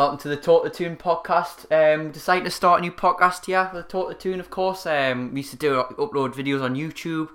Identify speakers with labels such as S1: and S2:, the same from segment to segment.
S1: Welcome to the Talk the Toon podcast. Um, decided to start a new podcast here with Talk the Toon, of course. Um, we used to do upload videos on YouTube,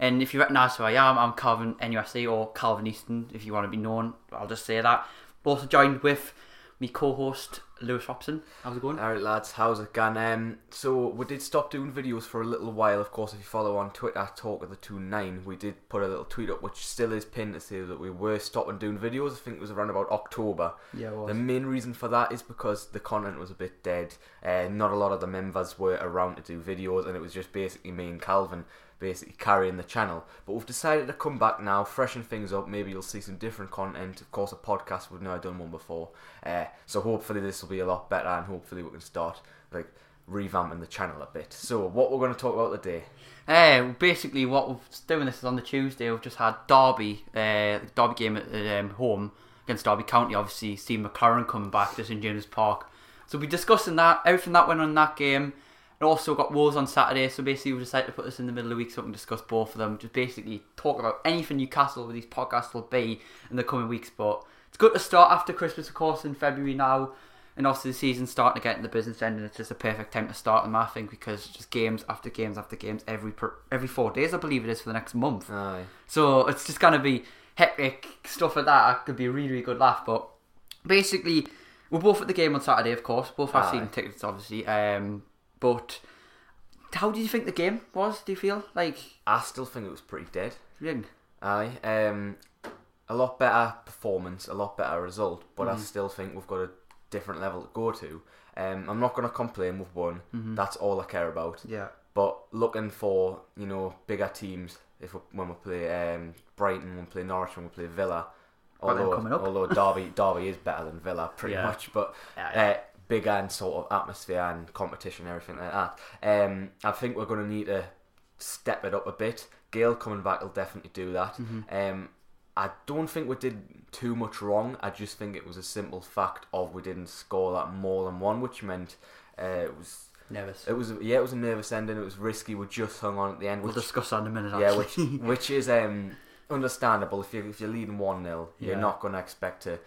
S1: and if you recognise who I am, I'm Calvin NUSA or Calvin Easton, if you want to be known. I'll just say that. Also joined with me co-host Lewis Robson. How's it going?
S2: Alright lads, how's it going? Um, so we did stop doing videos for a little while. Of course, if you follow on Twitter, Talk of the Two Nine, we did put a little tweet up, which still is pinned to say that we were stopping doing videos. I think it was around about October.
S1: Yeah, it was.
S2: The main reason for that is because the content was a bit dead. Uh, not a lot of the members were around to do videos, and it was just basically me and Calvin basically carrying the channel. But we've decided to come back now, freshen things up. Maybe you'll see some different content. Of course, a podcast we've never done one before. Uh, so hopefully this will be a lot better, and hopefully we can start like revamping the channel a bit. So what we're going to talk about today?
S1: Uh, basically, what we're doing this is on the Tuesday. We've just had Derby, uh, Derby game at um, home against Derby County. Obviously, Steve McClaren coming back just in James Park. So we'll be discussing that, everything that went on in that game. And also got Wolves on Saturday, so basically we decided to put this in the middle of the week so we can discuss both of them. Just basically talk about anything Newcastle where these podcasts will be in the coming weeks. But it's good to start after Christmas, of course, in February now. And obviously the season's starting to get in the business end, and it's just a perfect time to start them, I think, because just games after games after games every per, every four days, I believe it is, for the next month.
S2: Aye.
S1: So it's just going to be hectic stuff like that. It could be a really, really good laugh. But basically, we're both at the game on Saturday, of course. Both have
S2: Aye.
S1: season tickets, obviously. Um, but how did you think the game was? Do you feel like?
S2: I still think it was pretty dead.
S1: Yeah.
S2: Aye. Um, a lot better performance, a lot better result, but
S1: Mm.
S2: I still think we've got a different level to go to. Um, I'm not going to complain with one.
S1: Mm-hmm.
S2: That's all I care about.
S1: Yeah.
S2: But looking for you know bigger teams if we, when we play um, Brighton, when we play Norwich, when we play Villa. Although
S1: coming up.
S2: although Derby Derby is better than Villa pretty
S1: Yeah.
S2: much, but
S1: Yeah,
S2: uh, bigger and sort of atmosphere and competition, and everything like that. Um, I think we're going to need to step it up a bit. Gail coming back will definitely do that.
S1: Mm-hmm.
S2: Um, I don't think we did too much wrong. I just think it was a simple fact of we didn't score that more than one, which meant uh, it was
S1: Nervous.
S2: it was yeah it was a nervous ending. It was risky. We just hung on at the end,
S1: We'll discuss that in a minute.
S2: yeah, which which is um understandable if you if you're leading one 0 you're not going to expect to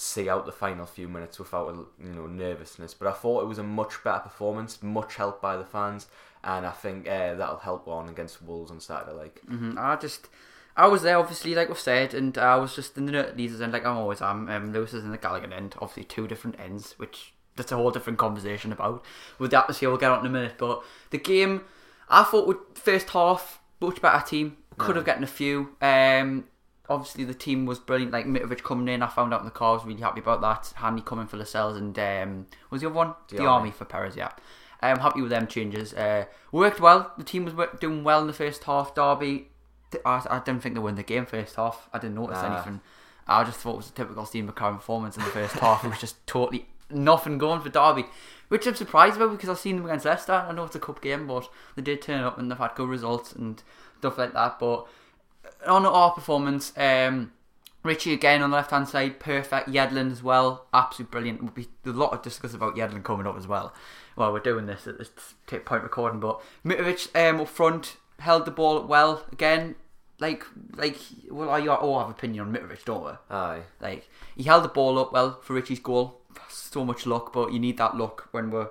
S2: see out the final few minutes without a, you know nervousness. But I thought it was a much better performance, much helped by the fans, and I think uh, that'll help on against Wolves on Saturday. Like
S1: hmm I just, I was there obviously, like we've said, and I was just in the Leazes end, like I'm always am. Um, Lewis is in the Gallowgate end, obviously two different ends, which that's a whole different conversation about. With the atmosphere, we'll get on in a minute. But the game, I thought with first half much better team. Could have gotten a few. Um, obviously the team was brilliant. Like Mitrovic coming in, I found out in the car. I was really happy about that. Hanley coming for Lascelles and um, was the other one the
S2: Diame.
S1: Diame for Perez. Yeah. I'm happy with them changes. Uh, worked well. The team was work- doing well in the first half. Derby, I, I didn't think they won the game first half. I didn't notice
S2: Nah.
S1: anything. I just thought it was a typical Steve McClaren performance in the first half. It was just totally nothing going for Derby, which I'm surprised about because I've seen them against Leicester. I know it's a cup game, but they did turn up and they've had good results and stuff like that. But on our performance, um, Richie again on the left hand side, perfect. Yedlin as well, absolutely brilliant. We'll be a lot of discuss about Yedlin coming up as well. Well, we're doing this at this point recording, but Mitrovic um, up front held the ball well again. Like, like, well, I all have opinion on Mitrovic, don't we?
S2: aye,
S1: Like, he held the ball up well for Richie's goal. So much luck, but you need that luck when we're.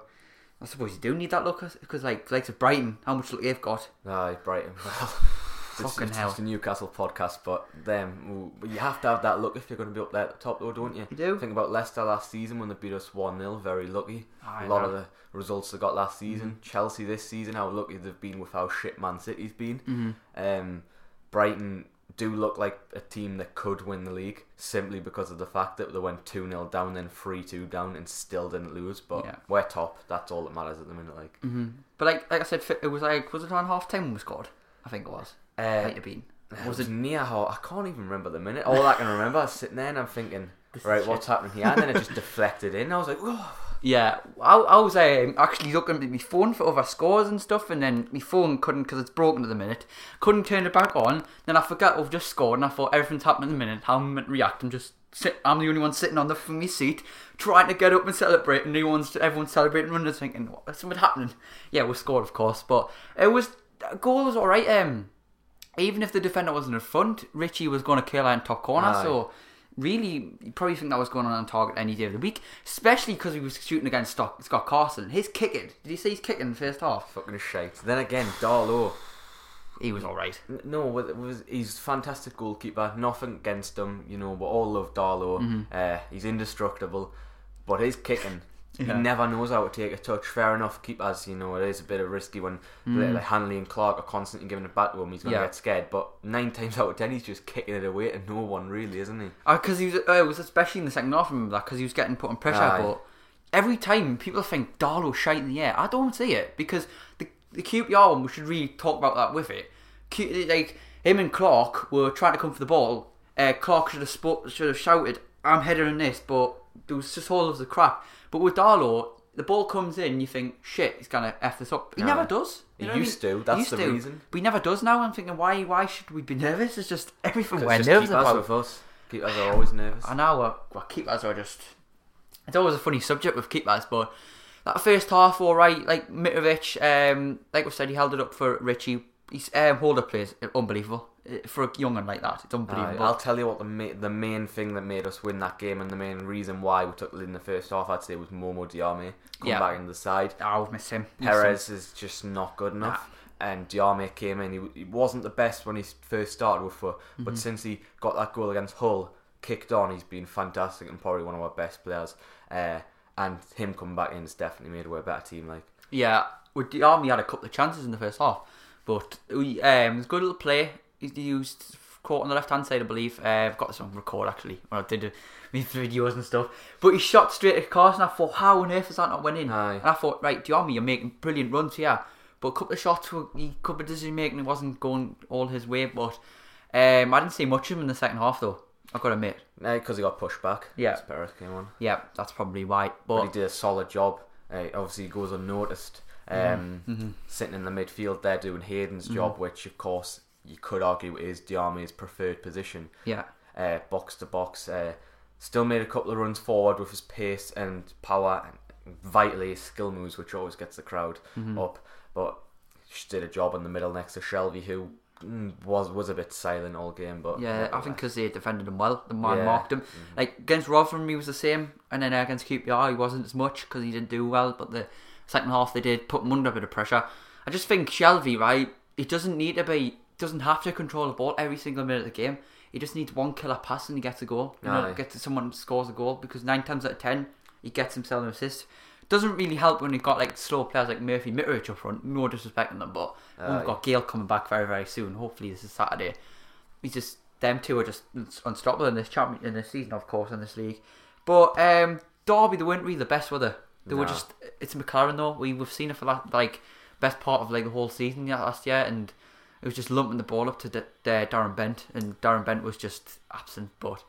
S1: I suppose you do need that luck because, like, likes of Brighton, how much luck they've got.
S2: aye, Brighton. Well,
S1: Fucking
S2: it's
S1: hell.
S2: just a Newcastle podcast, but them you have to have that luck if you're going to be up there at the top, though, don't you?
S1: You do.
S2: Think about Leicester last season when they beat us 1 0, very lucky.
S1: I
S2: a lot
S1: know.
S2: of the results they got last
S1: Mm-hmm.
S2: season. Chelsea this season, how lucky they've been with how shit Man City's been.
S1: Mm-hmm.
S2: Um, Brighton do look like a team that could win the league simply because of the fact that they went 2 0 down, then 3 2 down, and still didn't lose. But
S1: Yeah.
S2: we're top. That's all that matters at the minute. Like,
S1: hmm But like, like I said, it was like was it on half time when we scored? I think it was.
S2: Uh,
S1: Might have been.
S2: was it how I can't even remember the minute. All I can remember is sitting there and I'm thinking,
S1: This is
S2: right,
S1: shit.
S2: what's happening here? And then it just deflected in. I was like, oh,
S1: Yeah, I, I was um, actually looking at my phone for other scores and stuff, and then my phone couldn't because it's broken at the minute. Couldn't turn it back on. Then I forgot I've just scored, and I thought everything's happening at the minute. How I'm meant to react? I'm just sit. I'm the only one sitting on the from my seat, trying to get up and celebrate, and everyone's everyone's celebrating, and just thinking, what's something happening? Yeah, we scored, of course, but it was a goal was all right. Um, even if the defender wasn't in front, Richie was going to kill out in top corner.
S2: Aye.
S1: So really, you probably think that was going on on target any day of the week, especially because he was shooting against Scott, Scott Carson. His kicking, did you see his kicking in the first half?
S2: Fucking shite. Then again, Darlow.
S1: He was alright.
S2: No, it was he's fantastic goalkeeper. Nothing against him. You know, we all love Darlow.
S1: Mm-hmm.
S2: Uh, he's indestructible, but his kicking.
S1: Yeah.
S2: He never knows how to take a touch. Fair enough, keep keepers. You know, it is a bit of risky when like Hanley and Clark are constantly giving it back to him. He's gonna
S1: Mm. Yeah.
S2: get scared. But nine times out of ten, he's just kicking it away to no one, really, isn't he?
S1: Because he was, uh, it was especially in the second half, I remember that, because he was getting put on pressure.
S2: Aye.
S1: But every time people think Darlow's shite in the air, I don't see it because the the QPR one we should really talk about that with it. Q, like him and Clark were trying to come for the ball. Uh, Clark should have spoke, should have shouted, "I'm heading this," but there was just all of the crap. But with Darlow, the ball comes in, you think, "Shit, he's gonna f this up." He never does.
S2: He
S1: You know what I
S2: used
S1: mean?
S2: to, that's the reason.
S1: But he never does now. I'm thinking, why? Why should we be nervous? It's just everything we're
S2: just
S1: nervous
S2: keepers
S1: about.
S2: with us. Keepers are always nervous.
S1: I know well, well, keepers are just. It's always a funny subject with keepers, but that first half, all right. Like Mitrovic, um, like we said, he held it up for Richie. His um, hold up plays unbelievable for a young one like that. It's
S2: Aye,
S1: unbelievable.
S2: I'll tell you what the ma- the main thing that made us win that game and the main reason why we took the lead in the first half, I'd say, was Momo Diame coming
S1: Yeah.
S2: back into the side.
S1: I'll miss him. Miss him.
S2: Perez is just not good enough. And Diame came in. He, he wasn't the best when he first started with foot,
S1: Mm-hmm.
S2: but since he got that goal against Hull, kicked on, he's been fantastic and probably one of our best players. Uh, and him coming back in has definitely made us a better team. Like
S1: Yeah, with army had a couple of chances in the first half, but we um, it was a good little play. He he used caught on the left hand side, I believe. Uh, I've got this on record actually. When I did uh, my videos and stuff, but he shot straight at Carson. I thought, how on earth is that not winning?
S2: Aye.
S1: And I thought, right, Diame, you're making brilliant runs here, but a couple of shots were he a couple of decision making. It wasn't going all his way, but um, I didn't see much of him in the second half though. I've got to admit.
S2: because he got pushed back.
S1: Yeah.
S2: Perez came on.
S1: Yeah, that's probably why.
S2: but he did a solid job. Uh, obviously, he goes unnoticed, um,
S1: Mm-hmm.
S2: sitting in the midfield there doing Hayden's job, which of course you could argue is Diame's preferred position,
S1: yeah,
S2: uh, box to box. Uh, still made a couple of runs forward with his pace and power, and vitally his skill moves, which always gets the crowd
S1: Mm-hmm.
S2: up. But just did a job in the middle next to Shelvey, who mm, was was a bit silent all game. But
S1: Yeah, I think because they defended him well, the man
S2: Yeah.
S1: marked him. Like against Rotherham, he was the same, and then against QPR, he wasn't as much because he didn't do well. But the second half, they did put him under a bit of pressure. I just think Shelvey, right? He doesn't need to be, doesn't have to control the ball every single minute of the game. He just needs one killer pass and he gets a goal. You know, gets to someone scores a goal because nine times out of ten, he gets himself an assist. Doesn't really help when you've got like slow players like Murphy Mitrovic up front. No disrespecting them, but
S2: Aye.
S1: we've got Gayle coming back very very soon. Hopefully this is Saturday he's just them two are just unstoppable in this champion in this season, of course, in this league. But um, Derby, they weren't really the best, were they? They were just it's McClaren though. We we've seen it for that like best part of like the whole season last year, and it was just lumping the ball up to D- Darren Bent, and Darren Bent was just absent. But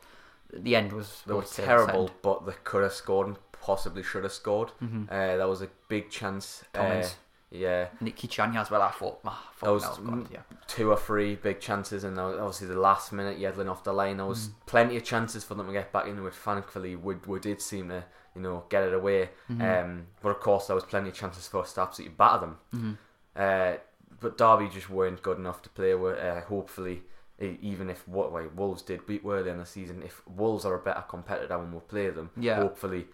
S1: the end was
S2: They were
S1: the
S2: terrible,
S1: end.
S2: but they could have scored and possibly should have scored.
S1: Mhm.
S2: Uh, that was a big chance. Uh, yeah,
S1: Nicky Kichanya as well. I thought, ah,
S2: That was-.
S1: Yeah,
S2: two or three big chances, and obviously the last minute Yedlin off the line. There was plenty of chances for them to get back in it. Thankfully, we, we did seem to you know get it away. Um, but of course, there was plenty of chances for us to absolutely batter them. Uh, but Derby just weren't good enough to play with. Uh, hopefully, even if what like Wolves did beat Worley in the season, if Wolves are a better competitor when we play them,
S1: Yeah.
S2: hopefully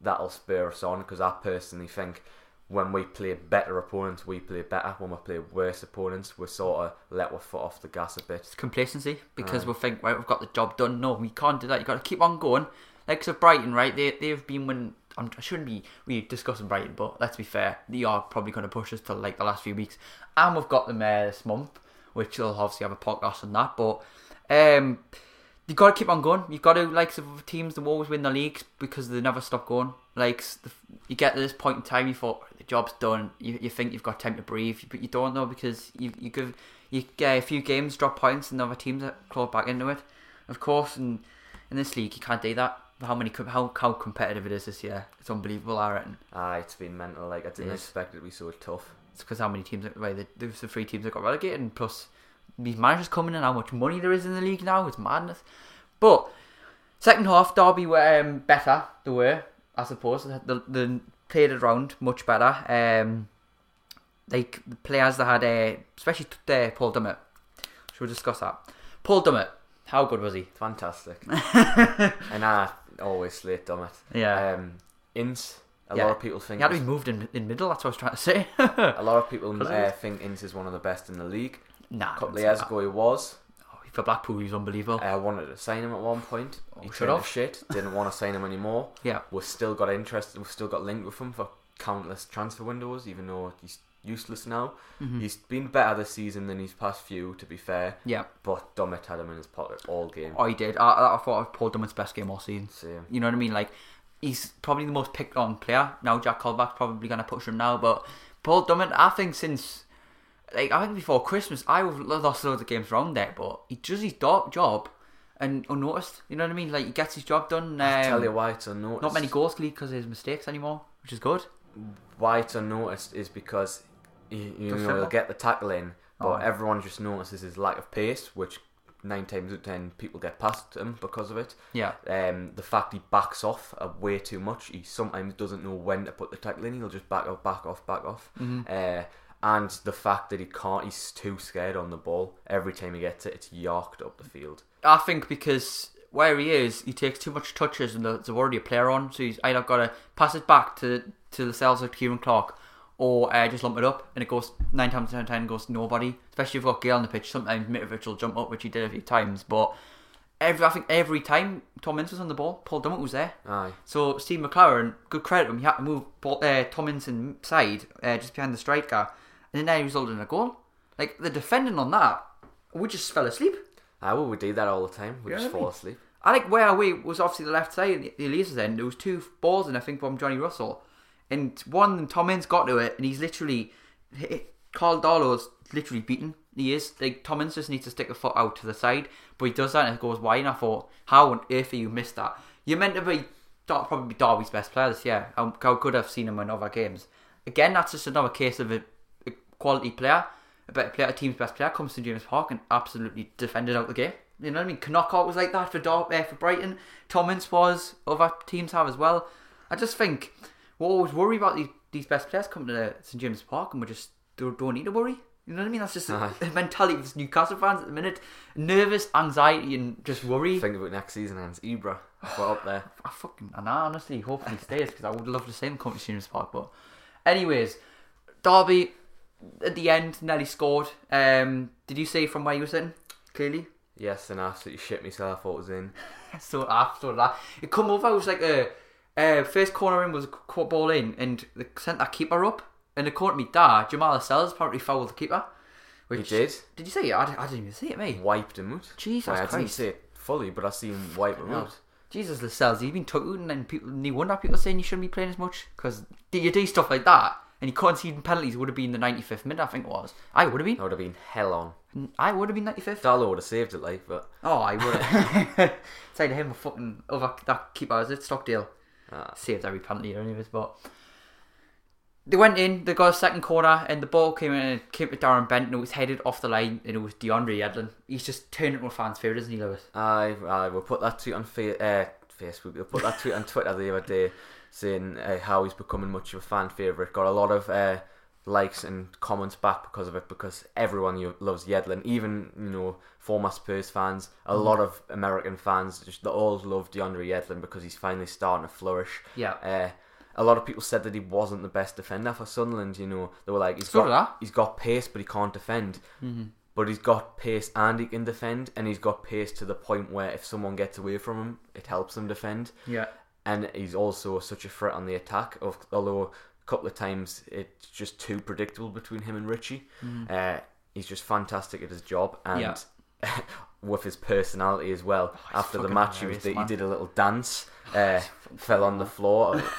S2: that'll spur us on. Because I personally think when we play better opponents, we play better. When we play worse opponents, we sort of let our foot off the gas a bit.
S1: it's complacency because
S2: Aye.
S1: we'll think right, we've got the job done. No, we can't do that. You have got to keep on going. Like so, Brighton, right? They they've been when I'm, I shouldn't be really discussing Brighton, but let's be fair, they are probably going to push us to like the last few weeks, and we've got them uh, this month, which will obviously have a podcast on that. But um, you got to keep on going. You've got to like some teams that always win the leagues because they never stop going. Like the, you get to this point in time, you thought the job's done. You, you think you've got time to breathe, but you don't know because you you give you get a few games, drop points, and other teams that claw back into it. Of course, and in this league, you can't do that. How many how how competitive it is this year? It's unbelievable. I reckon.
S2: Ah, it's been mental. Like I didn't
S1: It
S2: expect it to be so tough.
S1: It's because how many teams? Right, the- there's the three teams that got relegated, and plus these managers coming in, how much money there is in the league now. It's madness. But second half, Derby were um, better. They were, I suppose. They, they, they played it around much better. Um, like the players that had, uh, especially uh, Paul Dummett. Should we discuss that? Paul Dummett. How good was he?
S2: Fantastic. and I always slate Dummett.
S1: Yeah.
S2: Um, Ince, a
S1: Yeah.
S2: lot of people think
S1: he had to be moved in in middle. That's what I was trying to say.
S2: a lot of people uh, think Ince is one of the best in the league.
S1: nah.
S2: A couple of years
S1: that.
S2: ago he was.
S1: Oh, for Blackpool, he was unbelievable.
S2: I wanted to sign him at one point.
S1: Oh,
S2: he
S1: should have.
S2: shit. Didn't want to sign him anymore.
S1: yeah.
S2: We've still got interest. We've still got linked with him for countless transfer windows, even though he's useless now.
S1: Mhm.
S2: He's been better this season than his past few, to be fair.
S1: Yeah.
S2: But Dummett had him in his pocket all game.
S1: I did. I, I thought was Paul Dummett's best game all season.
S2: Same.
S1: You know what I mean? Like, he's probably the most picked on player. Now Jack Colback's probably going to push him now, but Paul Dummett, I think since, like, I think before Christmas, I lost loads of games around there, but he does his job and unnoticed. You know what I mean? Like, he gets his job done.
S2: I tell you
S1: Um,
S2: why it's unnoticed.
S1: not many goals lead because of his mistakes anymore, which is good.
S2: Why it's unnoticed is because you, you know he'll get the tackle in, but
S1: Oh.
S2: everyone just notices his lack of pace, which nine times out of ten people get past him because of it.
S1: Yeah.
S2: Um, the fact he backs off way too much. He sometimes doesn't know when to put the tackle in. He'll just back off, back off, back off.
S1: Mm-hmm.
S2: Uh, and the fact that he can't, he's too scared on the ball. Every time he gets it, it's yarked up the field.
S1: I think because where he is, he takes too much touches and there's already a player on, so he's either got to pass it back to to Lascelles of Ciaran Clark or uh, just lump it up and it goes nine times out of ten goes to nobody. Especially if you've got Gayle on the pitch, sometimes Mitrovic will jump up, which he did a few times, but every I think every time Tom Ince was on the ball, Paul Dummett was there.
S2: Aye.
S1: So Steve McClaren, good credit to him, he had to move Paul, uh, Tom Ince inside, uh, just behind the striker, and then that resulted in a goal. Like the defending on that, we just fell asleep.
S2: I will. We do that all the time. We
S1: Yeah,
S2: just
S1: I
S2: fall
S1: mean-
S2: asleep.
S1: I think where we was obviously the left side, the Leazes end. There was two balls, and I think from Johnny Russell, and one Tom Ince got to it, and he's literally Karl Darlow's literally beaten. He is like Tom Ince just needs to stick a foot out to the side, but he does that and it goes wide. And I thought, how on earth have you missed that? You're meant to be probably Derby's best player this year. How, how good I've seen him in other games. Again, that's just another case of a, a quality player, a better player, a team's best player comes to James Park and absolutely defended out the game. You know what I mean? Knockaert was like that for Dar- uh, for Brighton. Tom Ince was. Other teams have as well. I just think we always worry about these these best players coming to St James Park, and we just don't, don't need to worry. You know what I mean? That's just
S2: Aye.
S1: the mentality of this Newcastle fans at the minute. Nervous, anxiety, and just worry.
S2: Think about next season and it's Ibra. Put up there.
S1: I fucking, and I honestly hopefully he stays because I would love to see him come to St. James Park. But, anyways, Derby at the end nearly scored. Um, did you see from where you were sitting? Clearly,
S2: Yes, and I absolutely shit myself. It was in.
S1: so after that, it come over. I was like a uh, first corner in was a qu- ball in, and they sent that keeper up. And according to me, da Jamal Lascelles apparently fouled the keeper.
S2: He did.
S1: Did you see it? I, I didn't even see it, mate.
S2: Wiped him out.
S1: Jesus
S2: Well, I didn't see it fully, but I see him wipe him out.
S1: Jesus Lascelles, he's been took out, and people, no wonder people saying you shouldn't be playing as much because you do stuff like that, and you conceding penalties would have been the 95th minute, I think it was. I would have been.
S2: That would have been hell on.
S1: I would have been 95th.
S2: Darlow would have saved it, like, but
S1: Oh, I would have. Say to him, a fucking over that keeper is it Stockdale
S2: ah,
S1: saved every penalty, anyways. But they went in, they got a second corner, and the ball came in and came to Darren Bent, and it was headed off the line, and it was DeAndre Yedlin. He's just turned into a fan's favourite, isn't he, Lewis?
S2: I I will put that tweet on fa- uh, Facebook. We'll put that tweet on Twitter the other day, saying uh, how he's becoming much of a fan favorite. Got a lot of uh, likes and comments back because of it. Because everyone loves Yedlin, even you know former Spurs fans, a lot of American fans, just they all love DeAndre Yedlin because he's finally starting to flourish.
S1: Yeah.
S2: Uh, a lot of people said that he wasn't the best defender for Sunderland. You know, they were like, he's
S1: So
S2: got he's got pace, but he can't defend. But he's got pace and he can defend, and he's got pace to the point where if someone gets away from him, it helps him defend.
S1: Yeah.
S2: And he's also such a threat on the attack. Of although couple of times it's just too predictable between him and Richie. Uh, he's just fantastic at his job, and
S1: Yeah.
S2: with his personality as well.
S1: he's
S2: After the match, he was he did a little dance, uh, fell on the floor.
S1: Really?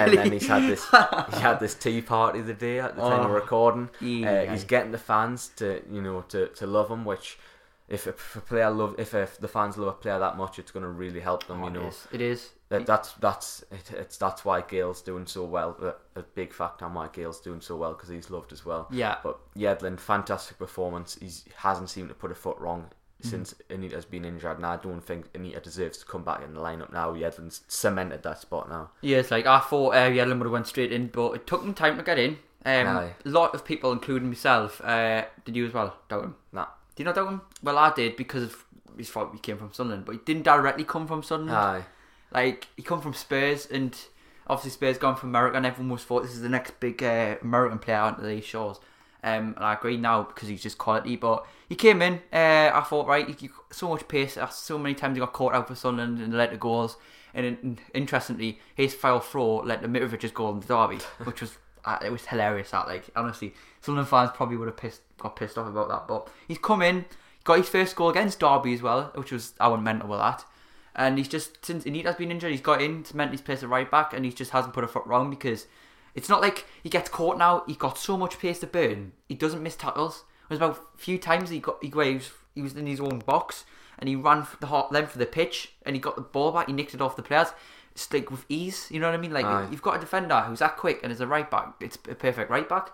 S2: And then he's had this he had this tea party the day at the time of
S1: Oh.
S2: recording.
S1: Yeah.
S2: Uh, he's getting the fans to you know to, to love him, which if a, if a player love if, if the fans love a player that much, it's going to really help them.
S1: Oh,
S2: you know
S1: it is. It is.
S2: that, that's that's it, it's that's why Gayle's doing so well. A, a big factor on why Gayle's doing so well because he's loved as well.
S1: Yeah.
S2: But Yedlin, fantastic performance. He hasn't seemed to put a foot wrong
S1: Mm-hmm.
S2: since Anita's been injured, and I don't think Anita deserves to come back in the lineup now. Yedlin's cemented that spot now.
S1: Yeah, it's like I thought uh, Yedlin would have went straight in, but it took him time to get in. Um, a lot of people, including myself, uh, did you as well doubt him?
S2: Nah.
S1: Do you know that one? Well, I did because of he's from, he came from Sunderland, but he didn't directly come from Sunderland.
S2: Aye.
S1: Like he come from Spurs, and obviously Spurs gone from America, and everyone was thought this is the next big uh, American player onto these shores. Um, and I agree now because he's just quality. But he came in. Uh, I thought right, he, he, so much pace. uh, So many times he got caught out for Sunderland and let the goals. And in, interestingly, his foul throw led to Mitrovic's goal in the derby, which was it was hilarious. That like honestly, Sunderland fans probably would have pissed got pissed off about that. But he's come in, got his first goal against Derby as well, which was I went mental with that. And he's just since Anita's been injured, he's got in cemented his place at right back, and he just hasn't put a foot wrong because it's not like he gets caught now. He's got so much pace to burn. He doesn't miss tackles. There's about a few times he got he, he was he was in his own box and he ran the length of the pitch and he got the ball back. He nicked it off the players. Like with ease. You know what I mean? Like
S2: Aye.
S1: you've got a defender who's that quick and is a right back. It's a perfect right back.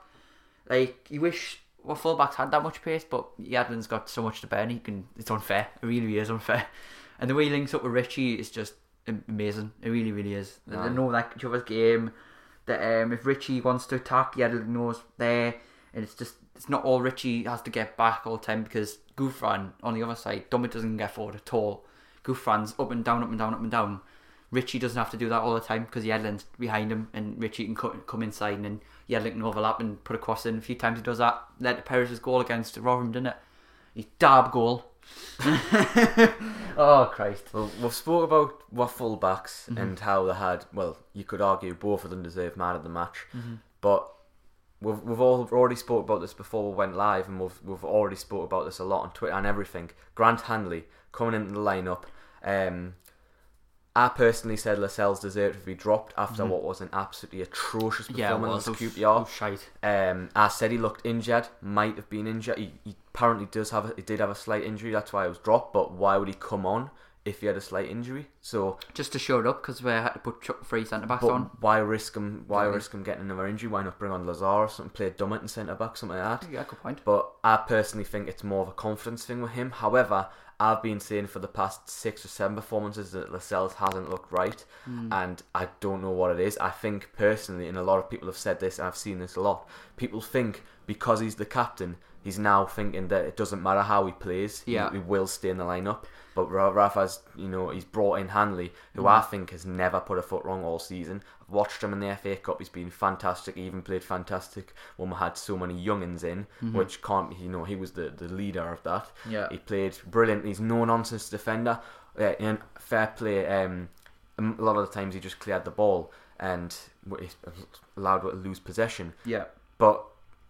S1: Like you wish well fullbacks had that much pace, but Yedlin's got so much to burn. He can. It's unfair. It really is unfair. And the way he links up with Richie is just amazing. It really, really is. They
S2: Aye.
S1: know that each other's game. That um, if Richie wants to attack, Yedlin knows there, and it's just it's not all Richie has to get back all the time because Gouffran on the other side, Dummett doesn't get forward at all. Gouffran's up and down, up and down, up and down. Richie doesn't have to do that all the time because Yedlin's behind him and Richie can co- come inside and then Yedlin can overlap and put a cross in. A few times he does that. Led to Perez's goal against Rotherham, didn't it? His dab goal. oh Christ!
S2: Well, we've spoke about what fullbacks
S1: Mm-hmm.
S2: and how they had. Well, you could argue both of them deserve man of the match,
S1: Mm-hmm.
S2: but we've we've all already spoke about this before we went live, and we've we've already spoke about this a lot on Twitter and everything. Grant Hanley coming into the lineup. Um, I personally said Lascelles deserved to be dropped after what was an absolutely atrocious
S1: Mm-hmm. Yeah,
S2: performance
S1: was.
S2: against QPR.
S1: it shite.
S2: Um, I said he looked injured, might have been injured. He, he apparently does have a, he did have a slight injury. That's why he was dropped. But why would he come on if he had a slight injury? So,
S1: Just to show it up because we had to put Chuck three centre backs on.
S2: why risk him? Why risk him getting another injury? Why not bring on Lazaar or something? Play Dummett in centre back, something like that.
S1: Yeah, good point.
S2: But I personally think it's more of a confidence thing with him. However, I've been saying for the past six or seven performances that Lascelles hasn't looked right, hmm. and I don't know what it is. I think personally, and a lot of people have said this, and I've seen this a lot. People think because he's the captain, he's now thinking that it doesn't matter how he plays, he- he, will stay in the lineup. But Ra- Rafa's, you know, he's brought in Hanley, who I think has never put a foot wrong all season. I've watched him in the FA Cup; he's been fantastic. He even played fantastic when we had so many youngins in, which can't, you know, he was the, the leader of that.
S1: Yeah.
S2: he played brilliant. He's no nonsense defender. Yeah, and fair play. Um, a lot of the times he just cleared the ball and allowed to lose possession.
S1: Yeah.
S2: But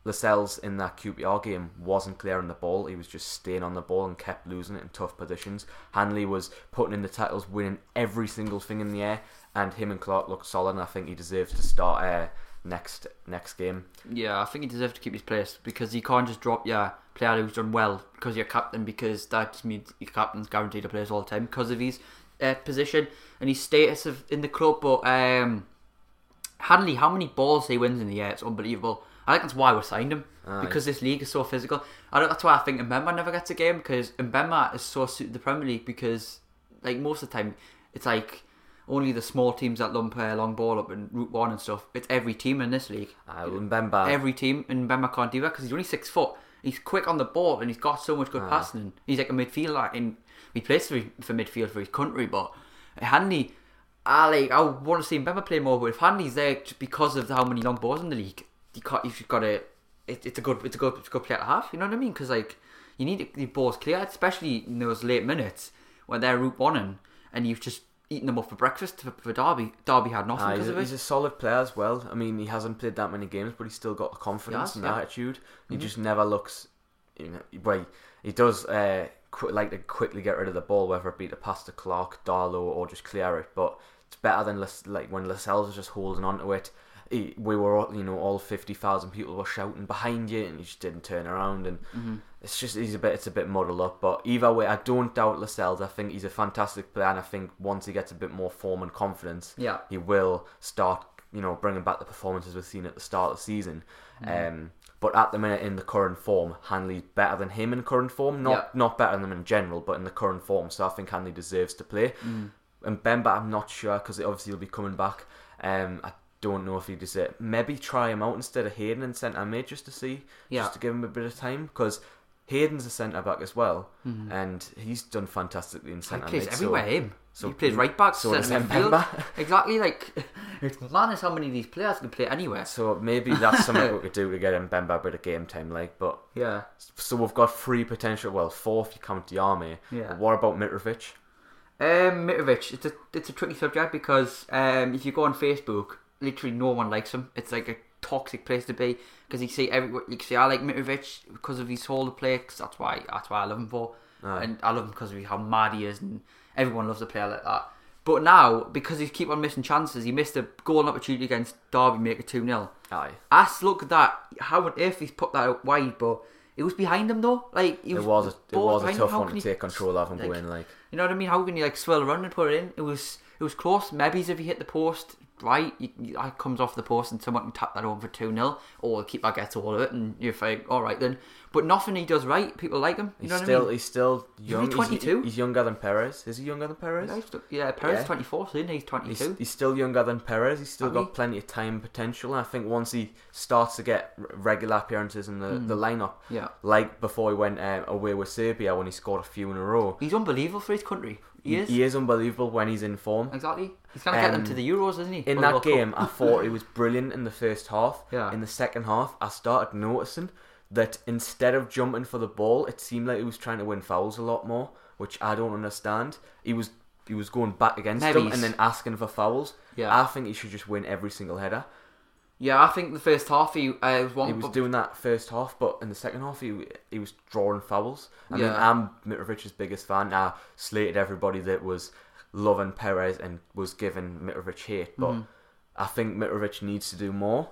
S2: Lascelles in that QPR game wasn't clearing the ball. He was just staying on the ball and kept losing it in tough positions. Hanley was putting in the tackles, winning every single thing in the air, and him and Clark looked solid. And I think he deserves to start uh, next next game.
S1: Yeah, I think he deserves to keep his place because you can't just drop your player who's done well because you're captain because that just means your captain's guaranteed to play all the time because of his uh, position and his status of in the club. But um, Hanley, how many balls he wins in the air, it's unbelievable. I think that's why we signed him
S2: Aye.
S1: because this league is so physical. I don't, that's why I think Mbemba never gets a game because Mbemba is so suited to the Premier League because like most of the time it's like only the small teams that lump uh, long ball up in Route One and stuff. It's every team in this league
S2: Uh, Mbemba,
S1: every team, and Bemba can't do that because he's only six foot. He's quick on the ball, and he's got so much good
S2: Aye.
S1: passing. He's like a midfielder, and he plays for, for midfield for his country. But Hanley, I like I want to see Bemba play more. But if Hanley's there because of how many long balls in the league, you can't. You've got to. It, it's a good. It's a good. It's a good player to have. You know what I mean? Because like you need the balls cleared, especially in those late minutes when they're route one and, and you've just eaten them up for breakfast for, for Derby. Derby had nothing because
S2: he's,
S1: of
S2: a,
S1: it.
S2: he's a solid player as well. I mean, he hasn't played that many games, but he's still got the confidence
S1: Yes,
S2: and
S1: yeah.
S2: attitude. He
S1: Mhm.
S2: just never looks. You know, well, he does uh, qu- like to quickly get rid of the ball, whether it be to pass to Clark, Darlow, or just clear it. But it's better than like when Lascelles is just holding on to it. He, we were, all, you know, all fifty thousand people were shouting behind you, and he just didn't turn around. And
S1: Mhm.
S2: it's just he's a bit, it's a bit muddled up. But either way, I don't doubt Lascelles. I think he's a fantastic player, and I think once he gets a bit more form and confidence,
S1: Yeah.
S2: he will start, you know, bringing back the performances we've seen at the start of the season.
S1: Mm-hmm.
S2: Um, but at the minute, in the current form, Hanley's better than him in current form. Not
S1: Yeah.
S2: not better than him in general, but in the current form. So I think Hanley deserves to play.
S1: Mm.
S2: And Bemba, I'm not sure because obviously he'll be coming back. Um, I don't know if he deserves. It. Maybe try him out instead of Hayden in centre mid just to see,
S1: Yeah.
S2: just to give him a bit of time because. Hayden's a centre back as well, and he's done fantastically in
S1: He
S2: centre
S1: plays
S2: mid.
S1: everywhere.
S2: So,
S1: him.
S2: so
S1: he plays right back,
S2: so
S1: centre midfield. Exactly. Like it's madness how many of these players can play anywhere.
S2: so maybe that's something we could do to get Mbemba a bit of game time, like. But
S1: Yeah.
S2: so we've got three potential. Well, four if you count the army.
S1: Yeah.
S2: What about Mitrovic?
S1: Um, Mitrovic, it's a it's a tricky subject because um, if you go on Facebook, literally no one likes him. It's like a toxic place to be because you see every you see I like Mitrovic because of his hold play. 'cause that's why that's why I love him for, and I love him because of how mad he is, and everyone loves a player like that. But now because he keep on missing chances, he missed a goal opportunity against Derby, make it two 0
S2: Aye.
S1: I look at that. How on earth he's put that out wide, but it was behind him though. Like
S2: It
S1: was,
S2: was a, it was a tough one to take control of and go
S1: like-
S2: in. Like
S1: you know what I mean? How can you like swirl around and put it in? It was it was close. Maybe if he hit the post right, you, you, it comes off the post and someone can tap that over for two 0 or the keeper gets all of it, and you're like, all right then. But nothing he does right. People like him. You
S2: he's
S1: know what
S2: still
S1: I mean?
S2: he's still young.
S1: only 22?
S2: He's, he's younger than Perez. Is he younger than Perez?
S1: Yeah, he's still- Yeah, Perez
S2: Yeah.
S1: twenty four, so isn't he? He's twenty
S2: He's, he's still younger than Perez. He's still
S1: Have
S2: got
S1: he?
S2: plenty of time potential. And I think once he starts to get regular appearances in the,
S1: Hmm.
S2: the lineup,
S1: Yeah,
S2: like before he went um, away with Serbia when he scored a few in a row,
S1: he's unbelievable for his country. He is
S2: he is unbelievable when he's in form.
S1: exactly. He's gonna get them
S2: Um,
S1: to the Euros, isn't he?
S2: In
S1: Or the
S2: that
S1: World Cup.
S2: game, I thought he was brilliant in the first half.
S1: Yeah.
S2: In the second half, I started noticing that instead of jumping for the ball, it seemed like he was trying to win fouls a lot more, which I don't understand. He was he was going back against
S1: Maybe
S2: them
S1: he's-
S2: and then asking for fouls.
S1: Yeah.
S2: I think he should just win every single header.
S1: Yeah, I think the first half he uh, was one.
S2: He was
S1: but-
S2: doing that first half, but in the second half, he he was drawing fouls. I mean,
S1: Yeah.
S2: I'm Mitrovic's biggest fan. I slated everybody that was loving Perez and was giving Mitrovic hate, but I think Mitrovic needs to do more.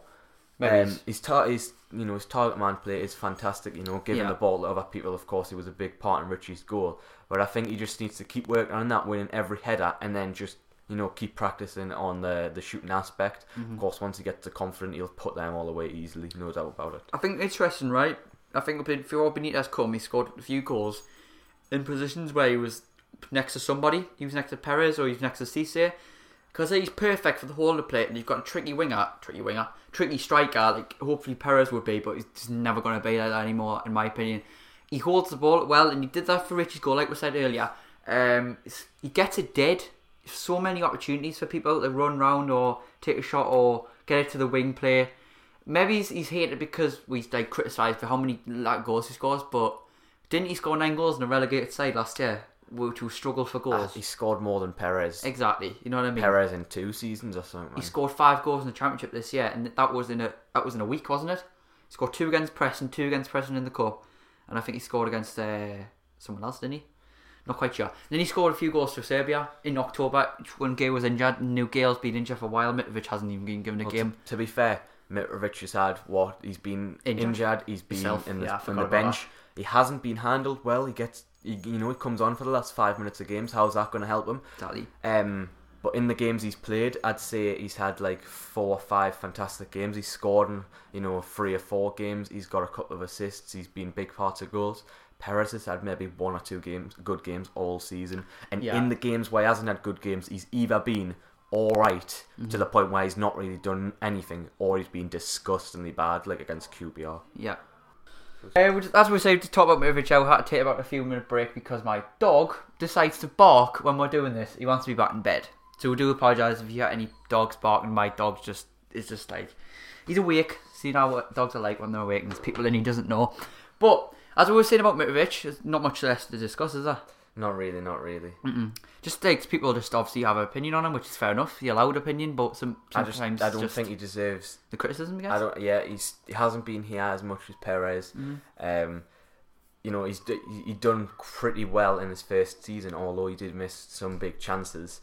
S2: Um, his tar- his you know his target man play is fantastic. You know, giving
S1: Yeah.
S2: the ball to other people. Of course, he was a big part in Richie's goal, but I think he just needs to keep working on that, winning every header, and then just you know keep practicing on the the shooting aspect.
S1: Mm-hmm.
S2: Of course, once he gets the confident, he'll put them all away easily. No doubt about it.
S1: I think interesting, right? I think before Benitez come, he scored a few goals in positions where he was next to somebody. He was next to Perez or he was next to Cisse. Because he's perfect for the whole of the plate, and you've got a tricky winger, tricky winger, tricky striker. Like hopefully Perez would be, but he's just never going to be like that anymore, in my opinion. He holds the ball well, and he did that for Richie's goal, like we said earlier. Um, he gets it dead. So many opportunities for people to run round or take a shot or get it to the wing play. Maybe he's, he's hated because we like criticised for how many like, goals he scores, but didn't he score nine goals in a relegated side last year, which was struggle for
S2: Uh,
S1: goals?
S2: he scored more than Perez.
S1: exactly, you know what I mean.
S2: Perez in two seasons or something.
S1: He scored five goals in the championship this year, and that was in a that was in a week, wasn't it? He scored two against Preston, two against Preston in the cup, and I think he scored against uh, someone else, didn't he? Not quite sure. Then he scored a few goals for Serbia in October when Gayle was injured. Knew Gayle's been injured for a while. Mitrovic hasn't even been given a
S2: Well,
S1: game.
S2: To, to be fair, Mitrovic has had what he's been
S1: Injured.
S2: injured. He's been
S1: Himself,
S2: in the,
S1: yeah,
S2: on the bench. He hasn't been handled well. He gets, he, you know, he comes on for the last five minutes of games. How's that going to help him?
S1: Exactly.
S2: Um, but in the games he's played, I'd say he's had like four or five fantastic games. He's scored in, you know, three or four games. He's got a couple of assists. He's been big parts of goals. Perez has had maybe one or two games, good games all season. And
S1: Yeah.
S2: in the games where he hasn't had good games, he's either been all right to the point where he's not really done anything, or he's been disgustingly bad, like against QPR.
S1: Yeah. Uh, as we say, to talk about Mitrovic, I had to take about a few minute break because my dog decides to bark when we're doing this. He wants to be back in bed. So we do apologise if you hear any dogs barking. My dog's just is just like he's awake. See now what dogs are like when they're awake, and there's people in he doesn't know. But as we were saying about Mitrovic, there's not much less to discuss, is there?
S2: Not really, not really.
S1: Mm-mm. Just like people just obviously have an opinion on him, which is fair enough. The allowed opinion, but some
S2: I just,
S1: sometimes
S2: I don't think he deserves
S1: the criticism. I guess.
S2: I don't. Yeah, he's he hasn't been here as much as Perez. Um, you know, he's he done pretty well in his first season, although he did miss some big chances.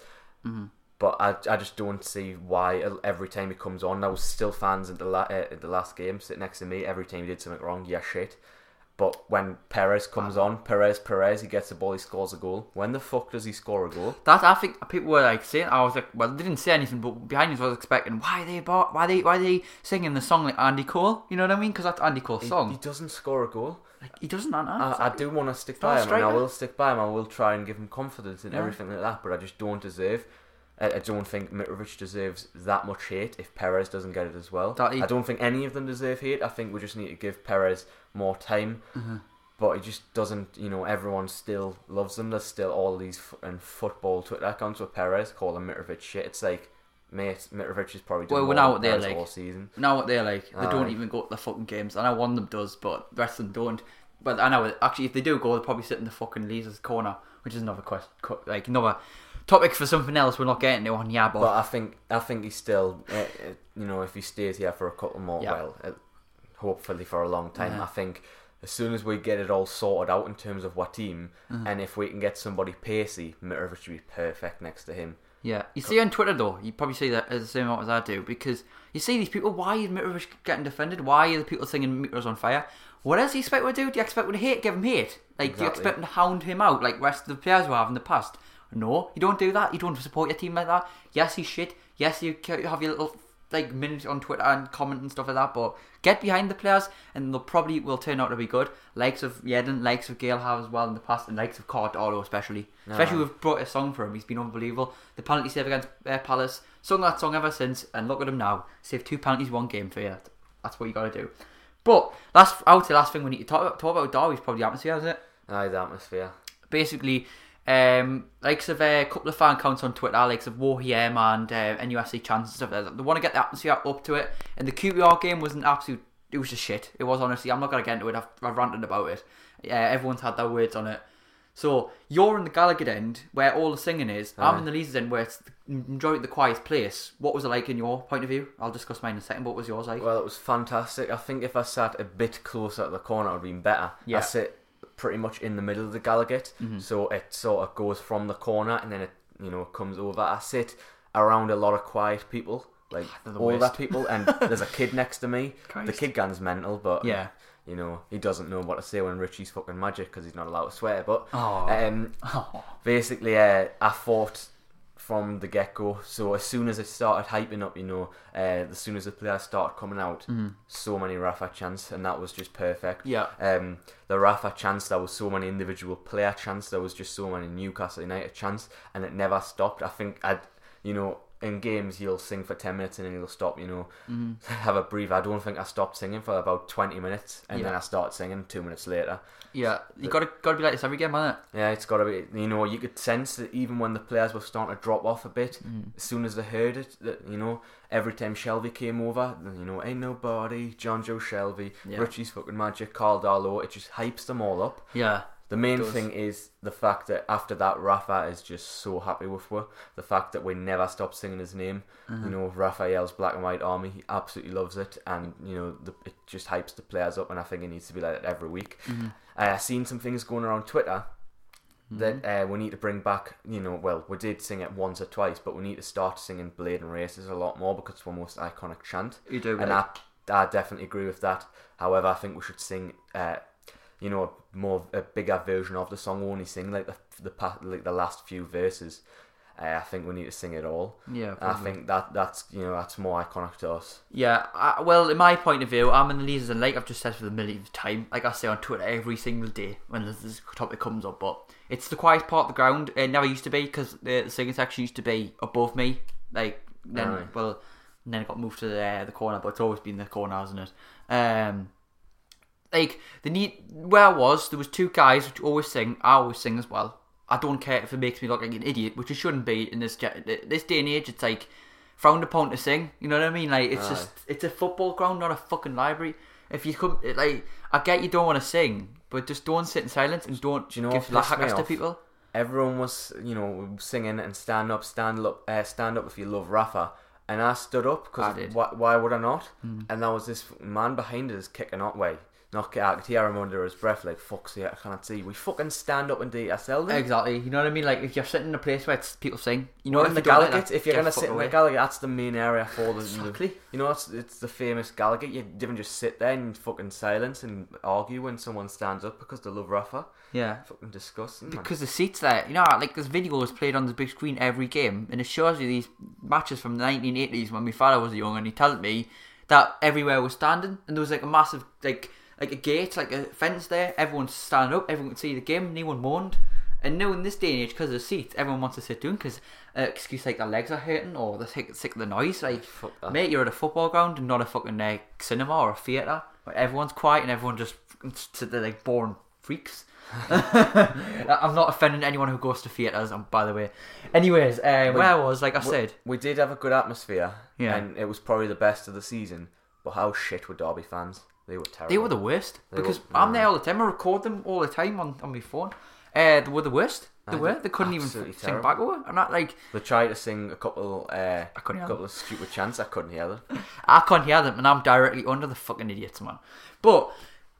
S2: But I, I just don't see why every time he comes on, there was still fans at the la- uh, at the last game sitting next to me. Every time he did something wrong, yeah, shit. But when Perez comes ah. on, Perez, Perez, he gets the ball, he scores a goal. When the fuck does he score a goal?
S1: That I think people were like saying. I was like, well, they didn't say anything, but behind us I was expecting why they bar- why they why they singing the song like Andy Cole. You know what I mean? Because that's Andy Cole's
S2: He,
S1: song.
S2: he doesn't score a goal.
S1: like, he doesn't. That,
S2: I, I do want to stick by him, and I will stick by him. I will try and give him confidence and
S1: Yeah.
S2: everything like that. But I just don't deserve. I, don't think Mitrovic deserves that much hate if Perez doesn't get it as well.
S1: He-
S2: I don't think any of them deserve hate. I think we just need to give Perez more time.
S1: Mm-hmm.
S2: but he just doesn't. You know, everyone still loves him. There's still all these fucking football Twitter accounts with Perez calling Mitrovic shit. It's like, mate, Mitrovic is probably doing
S1: Well, we
S2: more
S1: know
S2: than
S1: what they're like.
S2: all season.
S1: Now what they're like, they don't even go to the fucking games. And I one of them does, but the rest of them don't. But I know actually, if they do go, they'll probably sit in the fucking Leazes corner, which is another question, like another topic for something else. We're not getting to on yeah, but,
S2: I think I think he's still, uh, uh, you know, if he stays here for a couple more,
S1: Yeah.
S2: well, uh, hopefully for a long time.
S1: Yeah.
S2: I think as soon as we get it all sorted out in terms of what team,
S1: Mm-hmm.
S2: and if we can get somebody pacey, Mitrovic would be perfect next to him.
S1: yeah. You see on Twitter though, you probably see that as the same amount as I do because you see these people. Why is Mitrovic getting defended? Why are the people singing Mitro's on fire? What else do you expect to do? Do you expect him to hate? Give him hate? Like do you expect him to hound him out like rest of the players who have in the past? No, you don't do that. You don't support your team like that. Yes, he's shit. Yes, you have your little like minutes on Twitter and comment and stuff like that. But get behind the players, and they'll probably will turn out to be good. Likes of Yedlin, likes of Gayle have as well in the past, and likes of Cardano especially. Especially
S2: Aye.
S1: we've brought a song for him. He's been unbelievable. The penalty save against uh, Palace, sung that song ever since, and look at him now. Save two penalties, one game for you. That's what you got to do. But last, I would say last thing we need to talk about, talk about Derby's probably the atmosphere, isn't it?
S2: Aye, the atmosphere.
S1: basically um likes of uh, a couple of fan counts on Twitter, likes of Warhiem and uh, NUSC chants and stuff like. They want to get the atmosphere up to it. And the QPR game was an absolute. It was just shit. It was honestly. I'm not gonna get into it. I've, I've ranted about it. Yeah, everyone's had their words on it. So you're in the Gallowgate end where all the singing is. I'm in the Leazes end where it's of the quiet place. What was it like in your point of view? I'll discuss mine in a second. But what was yours like?
S2: Well, it was fantastic. I think if I sat a bit closer to the corner, it would have been better.
S1: Yeah.
S2: I sit pretty much in the middle of the Gallowgate, so it sort of goes from the corner and then it, you know, comes over. I sit around a lot of quiet people, like older people, and there's a kid next to me. The kid gun's mental, but
S1: Yeah.
S2: you know, he doesn't know what to say when Richie's fucking magic because he's not allowed to swear. But um, basically, uh, I fought from the get go. So as soon as it started hyping up, you know, uh, as soon as the players started coming out, so many Rafa chants, and that was just perfect.
S1: Yeah.
S2: Um, the Rafa chants, there was so many individual player chants, there was just so many Newcastle United chants, and it never stopped. I think I'd, you know. In games, you'll sing for ten minutes and then you'll stop. You know, have a breathe. I don't think I stopped singing for about twenty minutes, and then I start singing two minutes later.
S1: Yeah, you gotta gotta be like this every game, man.
S2: Yeah, it's got to be. You know, you could sense that even when the players were starting to drop off a bit,
S1: Mm.
S2: as soon as they heard it, that you know, every time Shelby came over, then, you know, ain't nobody, Jonjo Shelvey,
S1: Yeah.
S2: Richie's fucking magic, Karl Darlow, it just hypes them all up.
S1: Yeah,
S2: The main thing is the fact that after that, Rafa is just so happy with us. The fact that we never stop singing his name.
S1: Uh-huh.
S2: You know, Raphael's Black and White Army, he absolutely loves it, and you know, the, it just hypes the players up, and I think it needs to be like that every week.
S1: Mm-hmm.
S2: Uh, I've seen some things going around Twitter that uh, we need to bring back. You know, well, we did sing it once or twice, but we need to start singing Blaydon Races a lot more because it's our most iconic chant.
S1: you do.
S2: And I, I definitely agree with that. However, I think we should sing, uh, you know, a more a bigger version of the song. Only sing like the the pa- like the last few verses. Uh, I think we need to sing it all.
S1: yeah,
S2: I think that that's you know that's more iconic to us.
S1: Yeah, I, well, in my point of view, I'm in the Leazes, and like I've just said for the millionth time, like I say on Twitter every single day when this, this topic comes up, but it's the quiet part of the ground. It never used to be because the, the singing section used to be above me. Like then,
S2: Aye.
S1: well, then it got moved to the uh, the corner, but it's always been the corner, hasn't it? Um, like the need where I was, there was two guys which always sing. I always sing as well. I don't care if it makes me look like an idiot, which it shouldn't be in this this day and age. It's like frowned upon to sing. You know what I mean? Like it's
S2: Aye.
S1: just it's a football ground, not a fucking library. If you come, like I get you don't want to sing, but just don't sit in silence and don't
S2: Do you know
S1: give
S2: me
S1: lackers to people.
S2: Everyone was you know singing and stand up, stand up, uh, stand up if you love Rafa. And I stood up because why, why would I not? And there was this man behind us kicking out way. Not I could hear him under his breath like fuck's sake, I can't see. We fucking stand up and do it ourselves.
S1: Exactly. You know what I mean? Like if you're sitting in a place where it's, people sing, you know
S2: Or
S1: if
S2: in the
S1: Gallowgate, like
S2: if you're gonna
S1: fuck
S2: sit in the Gallowgate, that's the main area for the.
S1: Exactly.
S2: the you know, it's it's the famous Gallowgate. You didn't just sit there in fucking silence and argue when someone stands up because they love Rafa.
S1: Yeah.
S2: Fucking disgusting. man.
S1: Because the seats there, you know, like this video is played on the big screen every game, and it shows you these matches from the 1980s when my father was young, and he told me that everywhere was standing, and there was like a massive, like, like a gate, like a fence there. Everyone's standing up, everyone could see the game, no one moaned. And now in this day and age, because of the seats, everyone wants to sit down because uh, excuse like their legs are hurting or they're sick, sick of the noise. Like, mate, you're at a football ground and not a fucking uh, cinema or a theatre where everyone's quiet and everyone just sits there like boring freaks. I'm not offending anyone who goes to theatres. um, By the way, anyways, uh, where I was like I
S2: We-
S1: said,
S2: we did have a good atmosphere,
S1: Yeah.
S2: and it was probably the best of the season. But how shit were Derby fans? They were terrible.
S1: they were the worst
S2: They
S1: because
S2: were-
S1: I'm
S2: yeah.
S1: there all the time. I record them all the time on, on my phone. Uh, they were the worst. They were. They couldn't even
S2: absolutely
S1: sing
S2: terrible.
S1: back over. And that like
S2: They tried to sing a couple, uh,
S1: I couldn't hear
S2: couple of stupid chants. I couldn't hear them.
S1: I can't hear them, and I'm directly under the fucking idiots, man. But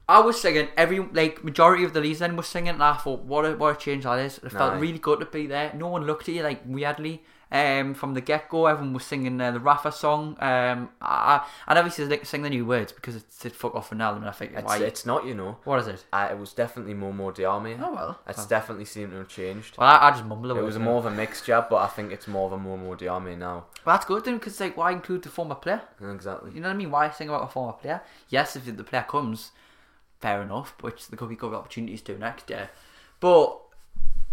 S1: I was singing every like majority of the Leazes then was singing, and I thought, what a what a change that is. It felt
S2: Aye.
S1: really good to be there. No one looked at you like weirdly. Um, from the get go, everyone was singing uh, the Rafa song. Um, I I never used to sing the new words because it said "fuck off" and and I think,
S2: It's,
S1: why?
S2: it's not, you know.
S1: what is it?
S2: Uh, it was definitely Momo Diame.
S1: Oh well.
S2: It's
S1: well,
S2: definitely seemed to have changed.
S1: I, I just mumble
S2: It was more of a mixed jab, but I think it's more of a Momo Diame now.
S1: Well, that's good then, because like, why include the former player?
S2: Exactly.
S1: You know what I mean? Why sing about a former player? Yes, if the player comes, fair enough, which there could be good opportunities to next year. But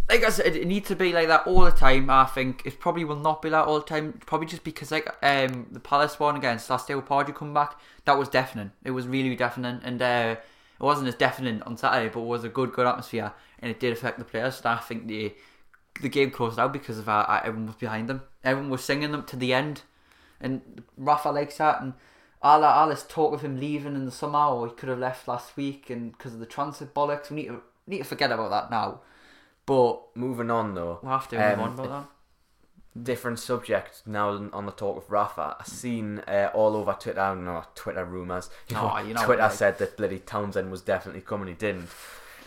S1: like I said, it needs to be like that all the time. I think it probably will not be like all the time. Probably just because like um the Palace one against last day with Pardew come back, that was deafening. It was really deafening, and uh, it wasn't as deafening on Saturday, but it was a good good atmosphere, and it did affect the players. And I think the the game closed out because of that. uh, Everyone was behind them. Everyone was singing them to the end, and Rafa likes that. And all, that- all this talk of him leaving in the summer, or he could have left last week, and because of the transfer bollocks, we need to we need to forget about that now. But
S2: Moving on though,
S1: we'll have to move
S2: Um,
S1: on about that.
S2: different subject now on the talk of Rafa. I seen uh, all over Twitter, I don't know, Twitter rumours. You know,
S1: you know,
S2: Twitter
S1: like-
S2: said that bloody Townsend was definitely coming, he didn't.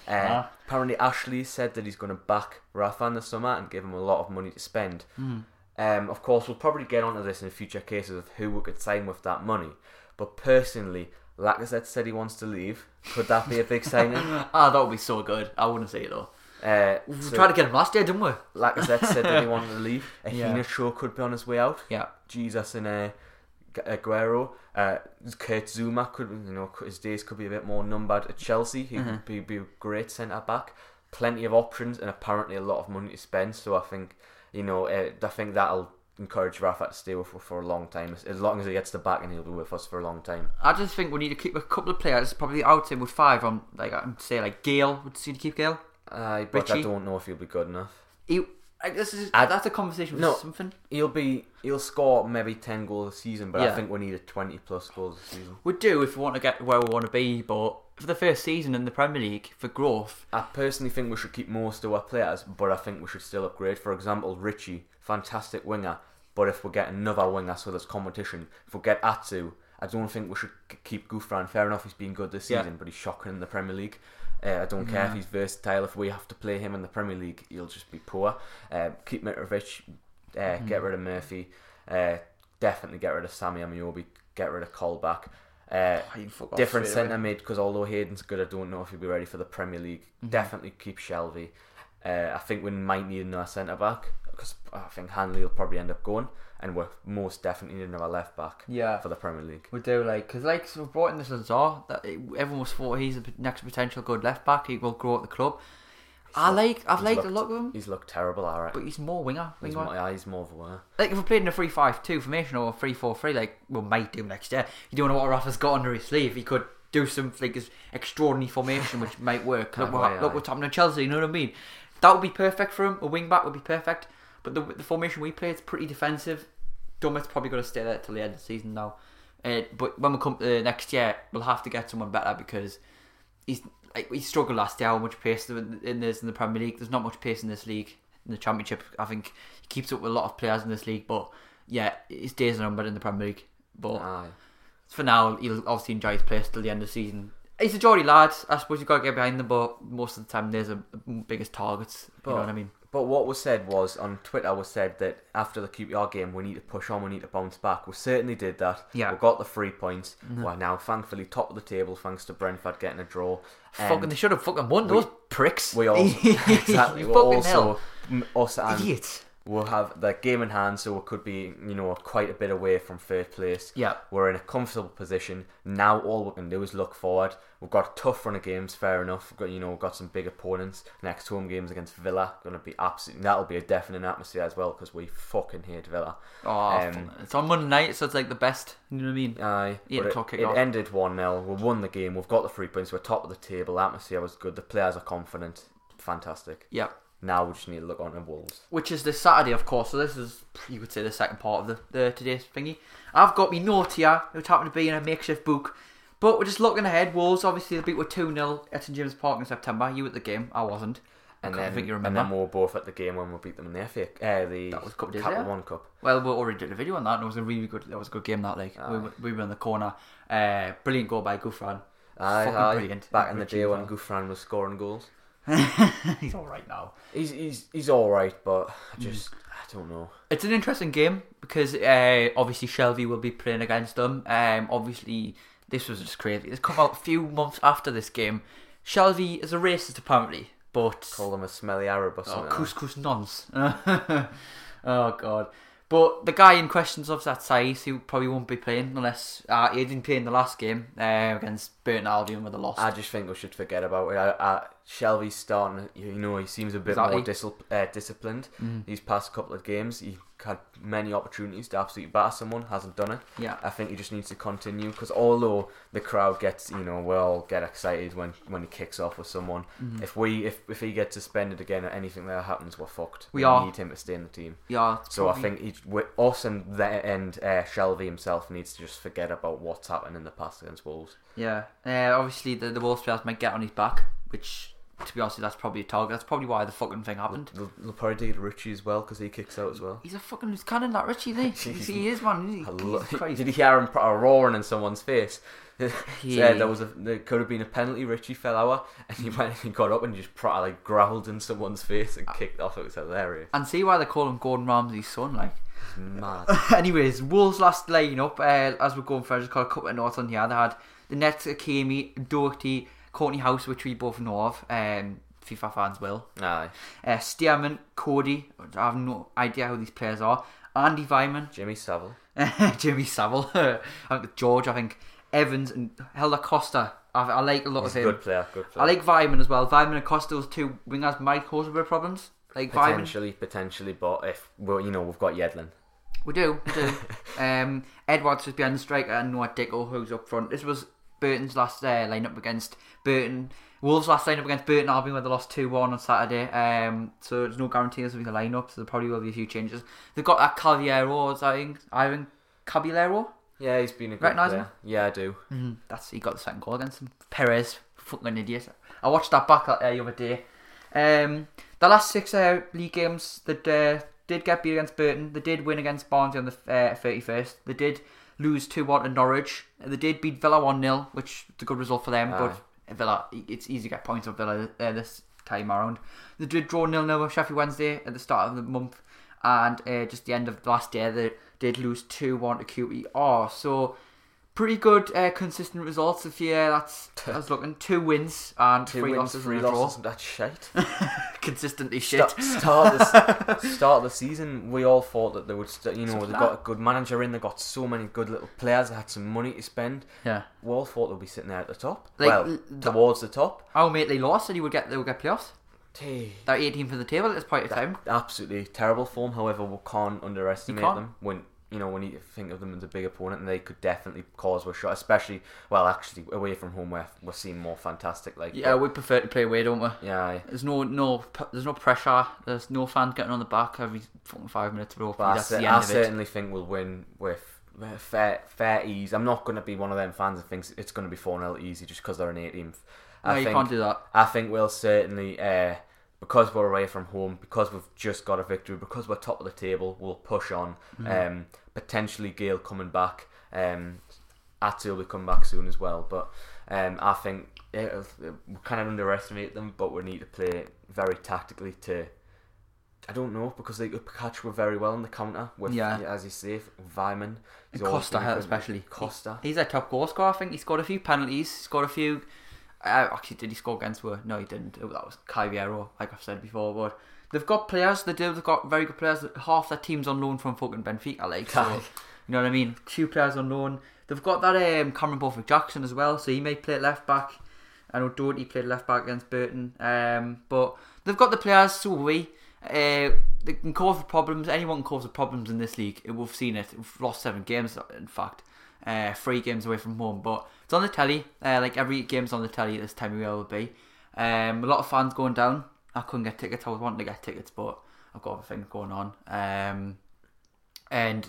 S2: Uh,
S1: Uh-huh.
S2: Apparently, Ashley said that he's going to back Rafa in the summer and give him a lot of money to spend.
S1: Hmm.
S2: Um, of course, we'll probably get onto this in future cases of who we could sign with that money. But personally, Lacazette said he wants to leave. Could that be a big signing?
S1: Ah, that would be so good. I wouldn't say it though.
S2: Uh,
S1: We
S2: so
S1: tried to get him last year, didn't we?
S2: Lacazette said that he wanted to leave.
S1: Yeah.
S2: Iheanacho could be on his way out.
S1: Yeah.
S2: Jesus and uh, G- Aguero. Uh, Kurt Zouma could, you know, his days could be a bit more numbered at Chelsea. He
S1: Mm-hmm.
S2: would be, be a great centre back. Plenty of options and apparently a lot of money to spend. So I think, you know, uh, I think that'll encourage Rafa to stay with us for a long time. As, long as he gets the back, and he'll be with us for a long time.
S1: I just think we need to keep a couple of players. Probably I would say with five on. Like I'd say like Gayle. Would you see to keep Gayle?
S2: Uh, but I don't know if he'll be good enough.
S1: He, like, this is
S2: I-
S1: that's a conversation with
S2: No.
S1: something.
S2: He'll be he'll score maybe ten goals a season, but I think we need a twenty plus goals a season.
S1: We do if we want to get where we want to be, but for the first season in the Premier League for growth,
S2: I personally think we should keep most of our players, but I think we should still upgrade. For example, Ritchie, fantastic winger, but if we get another winger, so there's competition. If we get Atsu, I don't think we should keep Gouffran. Fair enough, he's been good this
S1: Yeah.
S2: season, but he's shocking in the Premier League. Uh, I don't care if he's versatile. If we have to play him in the Premier League, he'll just be poor. Uh, keep Mitrovic, uh,
S1: Mm-hmm.
S2: get rid of Murphy, uh, definitely get rid of Sammy Ameobi, get rid of Colback. Uh,
S1: Oh, you can fuck off
S2: different centre mid because although Hayden's good, I don't know if he'll be ready for the Premier League.
S1: Mm-hmm.
S2: Definitely keep Shelvey. Uh, I think we might need another centre back because I think Hanley will probably end up going, and we're most definitely need another left back
S1: Yeah.
S2: for the Premier League.
S1: We do like because like so we brought in this Lazaar that it, everyone was thought he's the next potential good left back. He will grow at the club. I like I've
S2: he's
S1: liked the
S2: looked-
S1: look of him,
S2: He's looked terrible, alright.
S1: but he's more winger.
S2: He's
S1: winger.
S2: more, yeah, he's more of a winner.
S1: like if we played in a 3-5-2 formation or a 3-4-3 like we might do next year you don't know what Rafa's got under his sleeve he could do some like his extraordinary formation which might work look, what, look what's happening at Chelsea you know what I mean that would be perfect for him a wing back would be perfect but the, the formation we play it's pretty defensive. Dummett's probably going to stay there till the end of the season now uh, but when we come to next year we'll have to get someone better because he's like he struggled last year how much pace there in this in the Premier League. There's not much pace in this league in the Championship. I think he keeps up with a lot of players in this league but yeah his days are numbered in the Premier League. But
S2: Aye.
S1: for now he'll obviously enjoy his place till the end of the season. He's a jolly lad. I suppose you've got to get behind them but most of the time there's a, biggest targets you know what I mean
S2: But what was said was on Twitter was said that after the QPR game we need to push on, we need to bounce back. We certainly did that.
S1: Yeah. Mm-hmm.
S2: we got the three points. We're now thankfully top of the table thanks to Brentford getting a draw.
S1: fucking
S2: And
S1: they should have fucking won
S2: we-
S1: those pricks
S2: we all exactly we
S1: fucking
S2: also
S1: hell.
S2: us and
S1: idiots
S2: We'll have the game in hand, so we could be, you know, quite a bit away from third place.
S1: Yeah.
S2: We're in a comfortable position. Now all we can do is look forward. We've got a tough run of games, fair enough. We've got, you know, we've got some big opponents. Next home games against Villa, going to be absolutely, that'll be a deafening atmosphere as well, because we fucking hate Villa.
S1: Oh,
S2: Um,
S1: it's on Monday night, so it's like the best. You know what I mean?
S2: Aye,
S1: Eight
S2: but it, it ended 1 0. We won the game. We've got the three points. We're top of the table. Atmosphere was good. The players are confident. Fantastic.
S1: Yeah.
S2: Now we just need to look on the Wolves.
S1: Which is this Saturday, of course. So this is, you could say, the second part of the, the today's thingy. I've got me note here, which happened to be in a makeshift book. But we're just looking ahead. Wolves, obviously, they beat with 2 0 at St James Park in September. You at the game. I wasn't.
S2: And
S1: I
S2: then,
S1: think you
S2: and
S1: remember.
S2: then we were both at the game when we beat them in the FA, uh, the
S1: That was couple days
S2: Capital
S1: later.
S2: One Cup.
S1: Well, we already did a video on that, and it was a really good. That was a good game. That like we, were- we were in the corner. Uh, brilliant goal by Gouffran.
S2: Aye,
S1: Fucking
S2: aye.
S1: brilliant.
S2: Back in the day when.
S1: Gouffran
S2: was scoring goals.
S1: He's all right now.
S2: He's he's he's all right, but
S1: Mm.
S2: I just I don't know.
S1: It's an interesting game because uh, obviously Shelvey will be playing against them. Um, obviously, this was just crazy. It's come out a few months after this game. Shelvey is a racist apparently, but
S2: Call them a smelly Arab or
S1: oh,
S2: something.
S1: couscous nonce. oh god. But the guy in question's of that size, he probably won't be playing unless uh, he didn't play in the last game uh, against Burton Albion with a loss.
S2: I just think we should forget about it. I, I, Shelvey's starting, you know, he seems a bit
S1: Exactly.
S2: more dis- uh, disciplined. These past couple of games, he had many opportunities to absolutely batter someone, hasn't done it.
S1: yeah.
S2: I think he just needs to continue because although the crowd gets, you know, we all get excited when, when he kicks off with someone.
S1: Mm-hmm.
S2: If we if, if he gets suspended again or anything that happens, we're fucked.
S1: We are.
S2: need him to stay in the team.
S1: Yeah. it's
S2: So I
S1: probably-
S2: think each, with us and the, and uh, Shelvey himself needs to just forget about what's happened in the past against Wolves.
S1: Yeah, uh, obviously the the Wolves players might get on his back, which to be honest, that's probably a target. That's probably why the fucking thing happened.
S2: They'll, they'll probably do Ritchie as well because he kicks out as well.
S1: He's a fucking loose cannon, that Ritchie. Isn't he? He is man. Isn't he?
S2: lo- Did you hear him put a roaring in someone's face?
S1: Yeah.
S2: There was a there could have been a penalty. Ritchie fell out, and he went and got up and just pro- like growled in someone's face and kicked off. It was hilarious.
S1: And see why they call him Gordon Ramsay's son, like.
S2: It's mad.
S1: Anyways, Wolves last line-up, uh, as we're going for, I just got a couple of notes on here. They had the Nets, Ikeme, Doherty, Kortney Hause, which we both know of, um, FIFA fans will.
S2: Aye,
S1: Uh, Stearman, Coady, I have no idea who these players are. Andy Weimann,
S2: Jimmy Savile.
S1: Jimmy Savile, I think George, I think Evans and Helder Costa. I, I like a lot
S2: He's
S1: of him.
S2: good player. Good player.
S1: I like Weimann as well. Weimann and Costa, those two wingers might cause a bit of problems. Like Weimann,
S2: potentially, potentially, but if well, you know, we've got Yedlin.
S1: we do, we do. um, Edwards is behind the striker and Nouha Dicko who's up front. This was Burton's last uh, lineup against Burton. Wolves last lineup against Burton Albion where they lost 2 1 on Saturday. Um, so there's no guarantee there's going to be the lineup, so there probably will be a few changes. They've got that Cavaleiro, I think, Ivan Cavaleiro.
S2: Yeah, he's been a good
S1: Recognise
S2: player.
S1: him?
S2: Yeah, I do.
S1: Mm, that's he got the second goal against him. Perez, fucking idiot. I watched that back uh, the other day. Um, the last six uh, league games that uh, did get beat against Burton. They did win against Barnsley on the thirty first. they did lose two one to Norwich. They did beat Villa one 0 which is a good result for them. But Villa, it's easy to get points on Villa uh, this time around. They did draw nil nil with Sheffield Wednesday at the start of the month, and uh, just the end of last year they did lose two one to QPR. So pretty good, uh, consistent results. If you uh, that's I was looking two wins and
S2: Two
S1: three
S2: wins,
S1: losses
S2: three
S1: and a draw.
S2: losses. That's shite.
S1: Consistently shit.
S2: Start, start, the, start of the season, we all thought that they would, st- you know,
S1: Something
S2: they
S1: like
S2: got a good manager in, they got so many good little players, they had some money to spend.
S1: Yeah.
S2: We all thought they'd be sitting there at the top.
S1: Like,
S2: well,
S1: l-
S2: towards the top.
S1: Our mate Lee Law said he would get they would get playoffs.
S2: Hey,
S1: They're 18 for the table at this point in time.
S2: absolutely terrible form. However, we can't underestimate
S1: can't.
S2: them when you know when you think of them as a big opponent, and they could definitely cause a shot. Especially, well, actually, away from home, where we're seeing more fantastic. Like,
S1: Yeah, we prefer to play away, don't we?
S2: yeah. aye.
S1: There's no no there's no pressure. There's no fans getting on the back every fucking five minutes. Bro,
S2: But I,
S1: that's
S2: I
S1: of it.
S2: certainly think we'll win with fair fair ease. I'm not going to be one of them fans that thinks it's going to be 4 0 easy just because they're an 18th.
S1: No,
S2: I
S1: you
S2: think,
S1: can't do that.
S2: I think we'll certainly, uh, because we're away from home, because we've just got a victory, because we're top of the table, we'll push on.
S1: Mm-hmm.
S2: Um, potentially Gayle coming back. Um, Atsu will be coming back soon as well. But um, I think it'll, we kind of underestimate them, but we need to play very tactically to. I don't know because they could catch were very well in the counter with,
S1: Yeah.
S2: as you say, Weimann.
S1: And
S2: He's always
S1: Costa especially.
S2: Costa.
S1: He's a top goal scorer. I think he scored a few penalties. Scored a few. Uh, actually, did he score against? Were no, he didn't. That was Cavaleiro, like I've said before. But they've got players. They do. They've got very good players. Half their team's on loan from fucking Benfica. Like, so, you know what I mean. Two players on loan. They've got that um, Cameron Borthwick Jackson as well, so he may play left back. I know Doherty played left back against Burton, um, but they've got the players. So will we. Uh, they can cause the problems. Anyone can cause the problems in this league. We've seen it. We've lost seven games, in fact, uh, three games away from home. But it's on the telly. Uh, like every game's on the telly this time of year will be. Um, a lot of fans going down. I couldn't get tickets. I was wanting to get tickets, but I've got other things going on. Um, and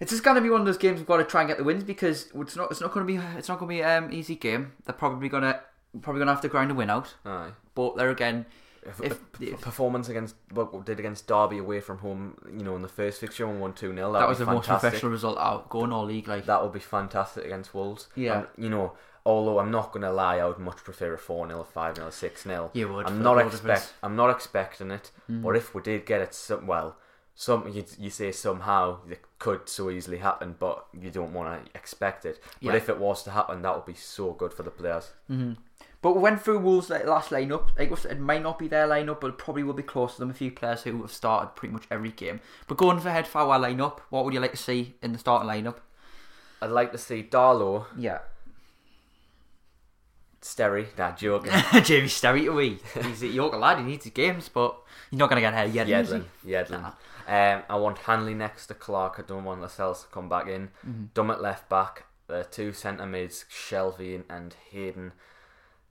S1: it's just gonna be one of those games we've got to try and get the wins because it's not. It's not gonna be. It's not gonna be um easy game. They're probably gonna probably gonna have to grind a win out.
S2: Aye.
S1: But there again,
S2: If-
S1: if,
S2: if- performance against what we did against Derby away from home, you know, in the first fixture and won two 0
S1: that was
S2: be
S1: the most professional result out going all league. Like
S2: That would be fantastic against Wolves.
S1: Yeah.
S2: Um, you know, although I'm not going to lie, I would much prefer a 4 0, 5 0, 6 0.
S1: You would,
S2: I'm not expect.
S1: difference.
S2: I'm not expecting it.
S1: Mm.
S2: But if we did get it, some well, some you, you say somehow it could so easily happen, but you don't want to expect it. But
S1: Yeah.
S2: if it was to happen, that would be so good for the players.
S1: But we went through Wolves' last lineup. We said, it might not be their lineup, but it probably will be close to them. A few players who have started pretty much every game. But going for head for our lineup, what would you like to see in the starting lineup?
S2: I'd like to see Darlow,
S1: Yeah,
S2: Sterry, nah, joking.
S1: Jamie Sterry away. He's a Yorker lad. He needs his games, but he's not going to get ahead yet.
S2: Yedlin. Yedlin. Um, I want Hanley next to Clark. I don't want Lascelles to come back in.
S1: Mm-hmm.
S2: Dummett left back. The two centre mids, Shelvey and Hayden.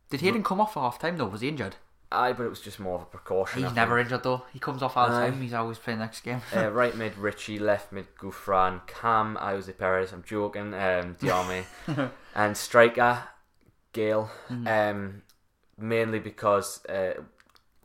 S1: Did Hayden come off for half time though? Was he injured?
S2: Aye, but it was just more of a precaution. I
S1: He's
S2: think.
S1: never injured though. He comes off all the
S2: Aye.
S1: time. He's always playing next game.
S2: uh, right mid Ritchie, left mid Gouffran, Cam, Jose Perez, I'm joking, um, Diame, and striker Gayle.
S1: Mm-hmm.
S2: Um, mainly because uh,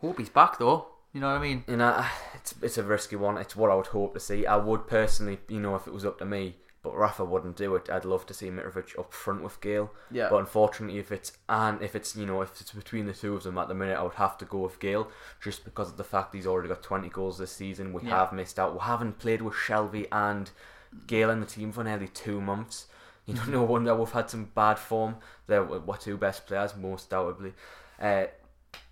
S1: Hope he's back though. You know what I mean?
S2: you know it's it's a risky one. It's what I would hope to see. I would personally, you know, if it was up to me, but Rafa wouldn't do it. I'd love to see Mitrovic up front with Gayle.
S1: Yeah.
S2: But unfortunately, if it's and if it's you know if it's between the two of them at the minute, I would have to go with Gayle just because of the fact he's already got 20 goals this season. We
S1: Yeah.
S2: have missed out. We haven't played with Shelvey and Gayle in the team for nearly two months. You know, no wonder we've had some bad form. They're our two best players, most doubtably. Uh,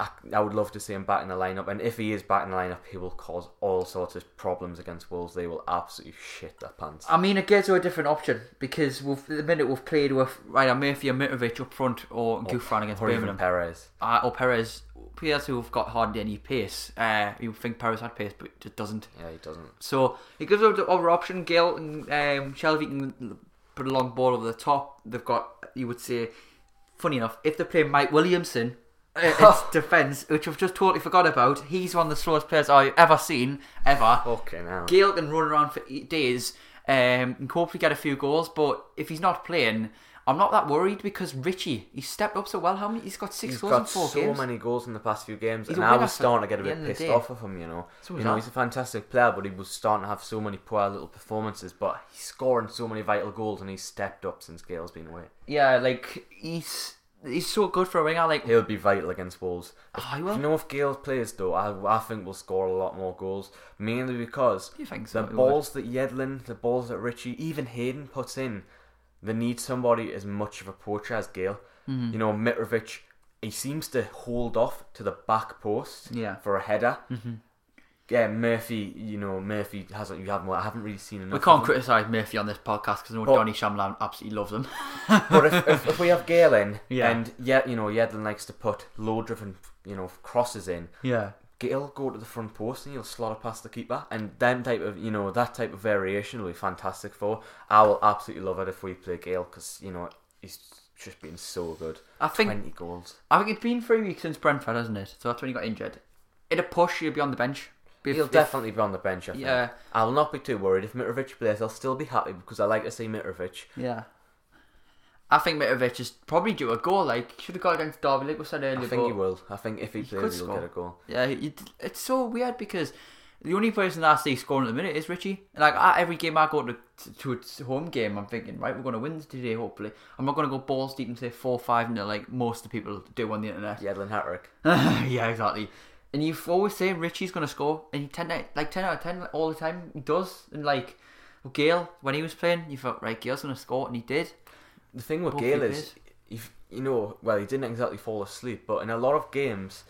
S2: I, I would love to see him back in the lineup, and if he is back in the lineup, he will cause all sorts of problems against Wolves. They will absolutely shit their pants.
S1: I mean, it gives you a different option because we've, the minute we've played with right, Murphy and Mitrovic up front or Gouffran against
S2: or
S1: Birmingham.
S2: Perez.
S1: uh, or Perez, players who have got hardly any pace. Uh, you think Perez had pace, but it just doesn't.
S2: Yeah, he doesn't.
S1: So it gives us the other option. Gayle and um, Shelvey can put a long ball over the top. They've got, you would say, funny enough, if they play Mike Williamson, it's defence, which I've just totally forgot about. He's one of the slowest players I've ever seen, ever.
S2: Okay, now.
S1: Gayle can run around for eight days um, and hopefully get a few goals, but if he's not playing, I'm not that worried because Ritchie, he's stepped up so well. How many? He's got six
S2: He's
S1: goals in
S2: got
S1: four
S2: so
S1: games.
S2: many goals in the past few games,
S1: He's
S2: and I was starting to get a bit
S1: end of the
S2: pissed off of him. You know,
S1: So
S2: you know
S1: I.
S2: he's a fantastic player, but he was starting to have so many poor little performances. But he's scoring so many vital goals, and he's stepped up since Gayle's been away.
S1: Yeah, like he's he's so good for a winger. Like
S2: He'll be vital against Wolves.
S1: Oh, he will.
S2: You know, if Gayle plays though, I, I think we'll score a lot more goals, mainly because
S1: You think so?
S2: the
S1: He
S2: balls that Yedlin, the balls that Ritchie, even Hayden puts in, they need somebody as much of a poacher as Gayle.
S1: Mm-hmm.
S2: You know, Mitrovic, he seems to hold off to the back post
S1: Yeah.
S2: for a header. Yeah, Murphy, you know, Murphy hasn't. You haven't. I haven't really seen enough.
S1: we can't criticise Murphy on this podcast because I know
S2: But-
S1: Donny Shamlan absolutely loves him.
S2: But if, if, if we have Gayle in,
S1: Yeah.
S2: and yeah, you know, Yedlin likes to put low driven, you know, crosses in.
S1: yeah.
S2: Gayle go to the front post and he'll slot it past the keeper, and then type of you know that type of variation will be fantastic for. I will absolutely love it if we play Gayle because you know he's just been so good.
S1: I think
S2: Twenty goals.
S1: I think it's been three weeks since Brentford, hasn't it? So that's when he got injured. In a push, he'll be on the bench. If-
S2: He'll
S1: if-
S2: definitely be on the bench. I think.
S1: Yeah.
S2: I will not be too worried if Mitrovic plays. I'll still be happy because I like to see Mitrovic.
S1: Yeah. I think Mitrovic is probably due a goal. Like should have got against Derby, like we said earlier.
S2: I think he will. I think if he,
S1: could
S2: plays, he'll
S1: score.
S2: get a goal.
S1: Yeah, he, it's so weird because the only person that I see scoring at the minute is Ritchie. Like I, every game I go to to its home game, I'm thinking, right, we're going to win today. Hopefully, I'm not going to go balls deep and say four five nil like most of the people do on the internet.
S2: Yedlin hat-trick.
S1: yeah, exactly. And you always say Ritchie's going to score, and he ten like ten out of ten like, all the time he does. And like Gayle, when he was playing, you thought right, Gayle's going to score, and he did.
S2: The thing with
S1: Both Gayle
S2: is, if you know, well, he didn't exactly fall asleep, but in a lot of games,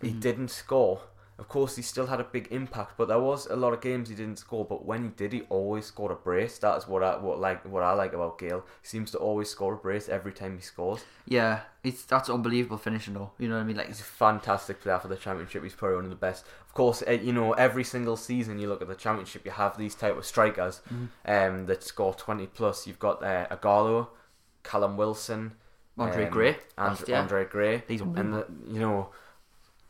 S2: he
S1: Mm-hmm.
S2: didn't score, of course, he still had a big impact, but there was a lot of games he didn't score. But when he did, he always scored a brace. That's what I what like what I like about Gayle. He seems to always score a brace every time he scores.
S1: Yeah, it's that's unbelievable finishing though. You know what I mean? Like
S2: He's a fantastic player for the championship. He's probably one of the best. Of course, eh, you know every single season you look at the championship, you have these type of strikers
S1: Mhm.
S2: um, that score twenty plus. You've got uh, Ighalo, Callum Wilson,
S1: Andre
S2: um,
S1: Gray,
S2: and
S1: last.
S2: Andre Gray.
S1: He's
S2: And the, you know,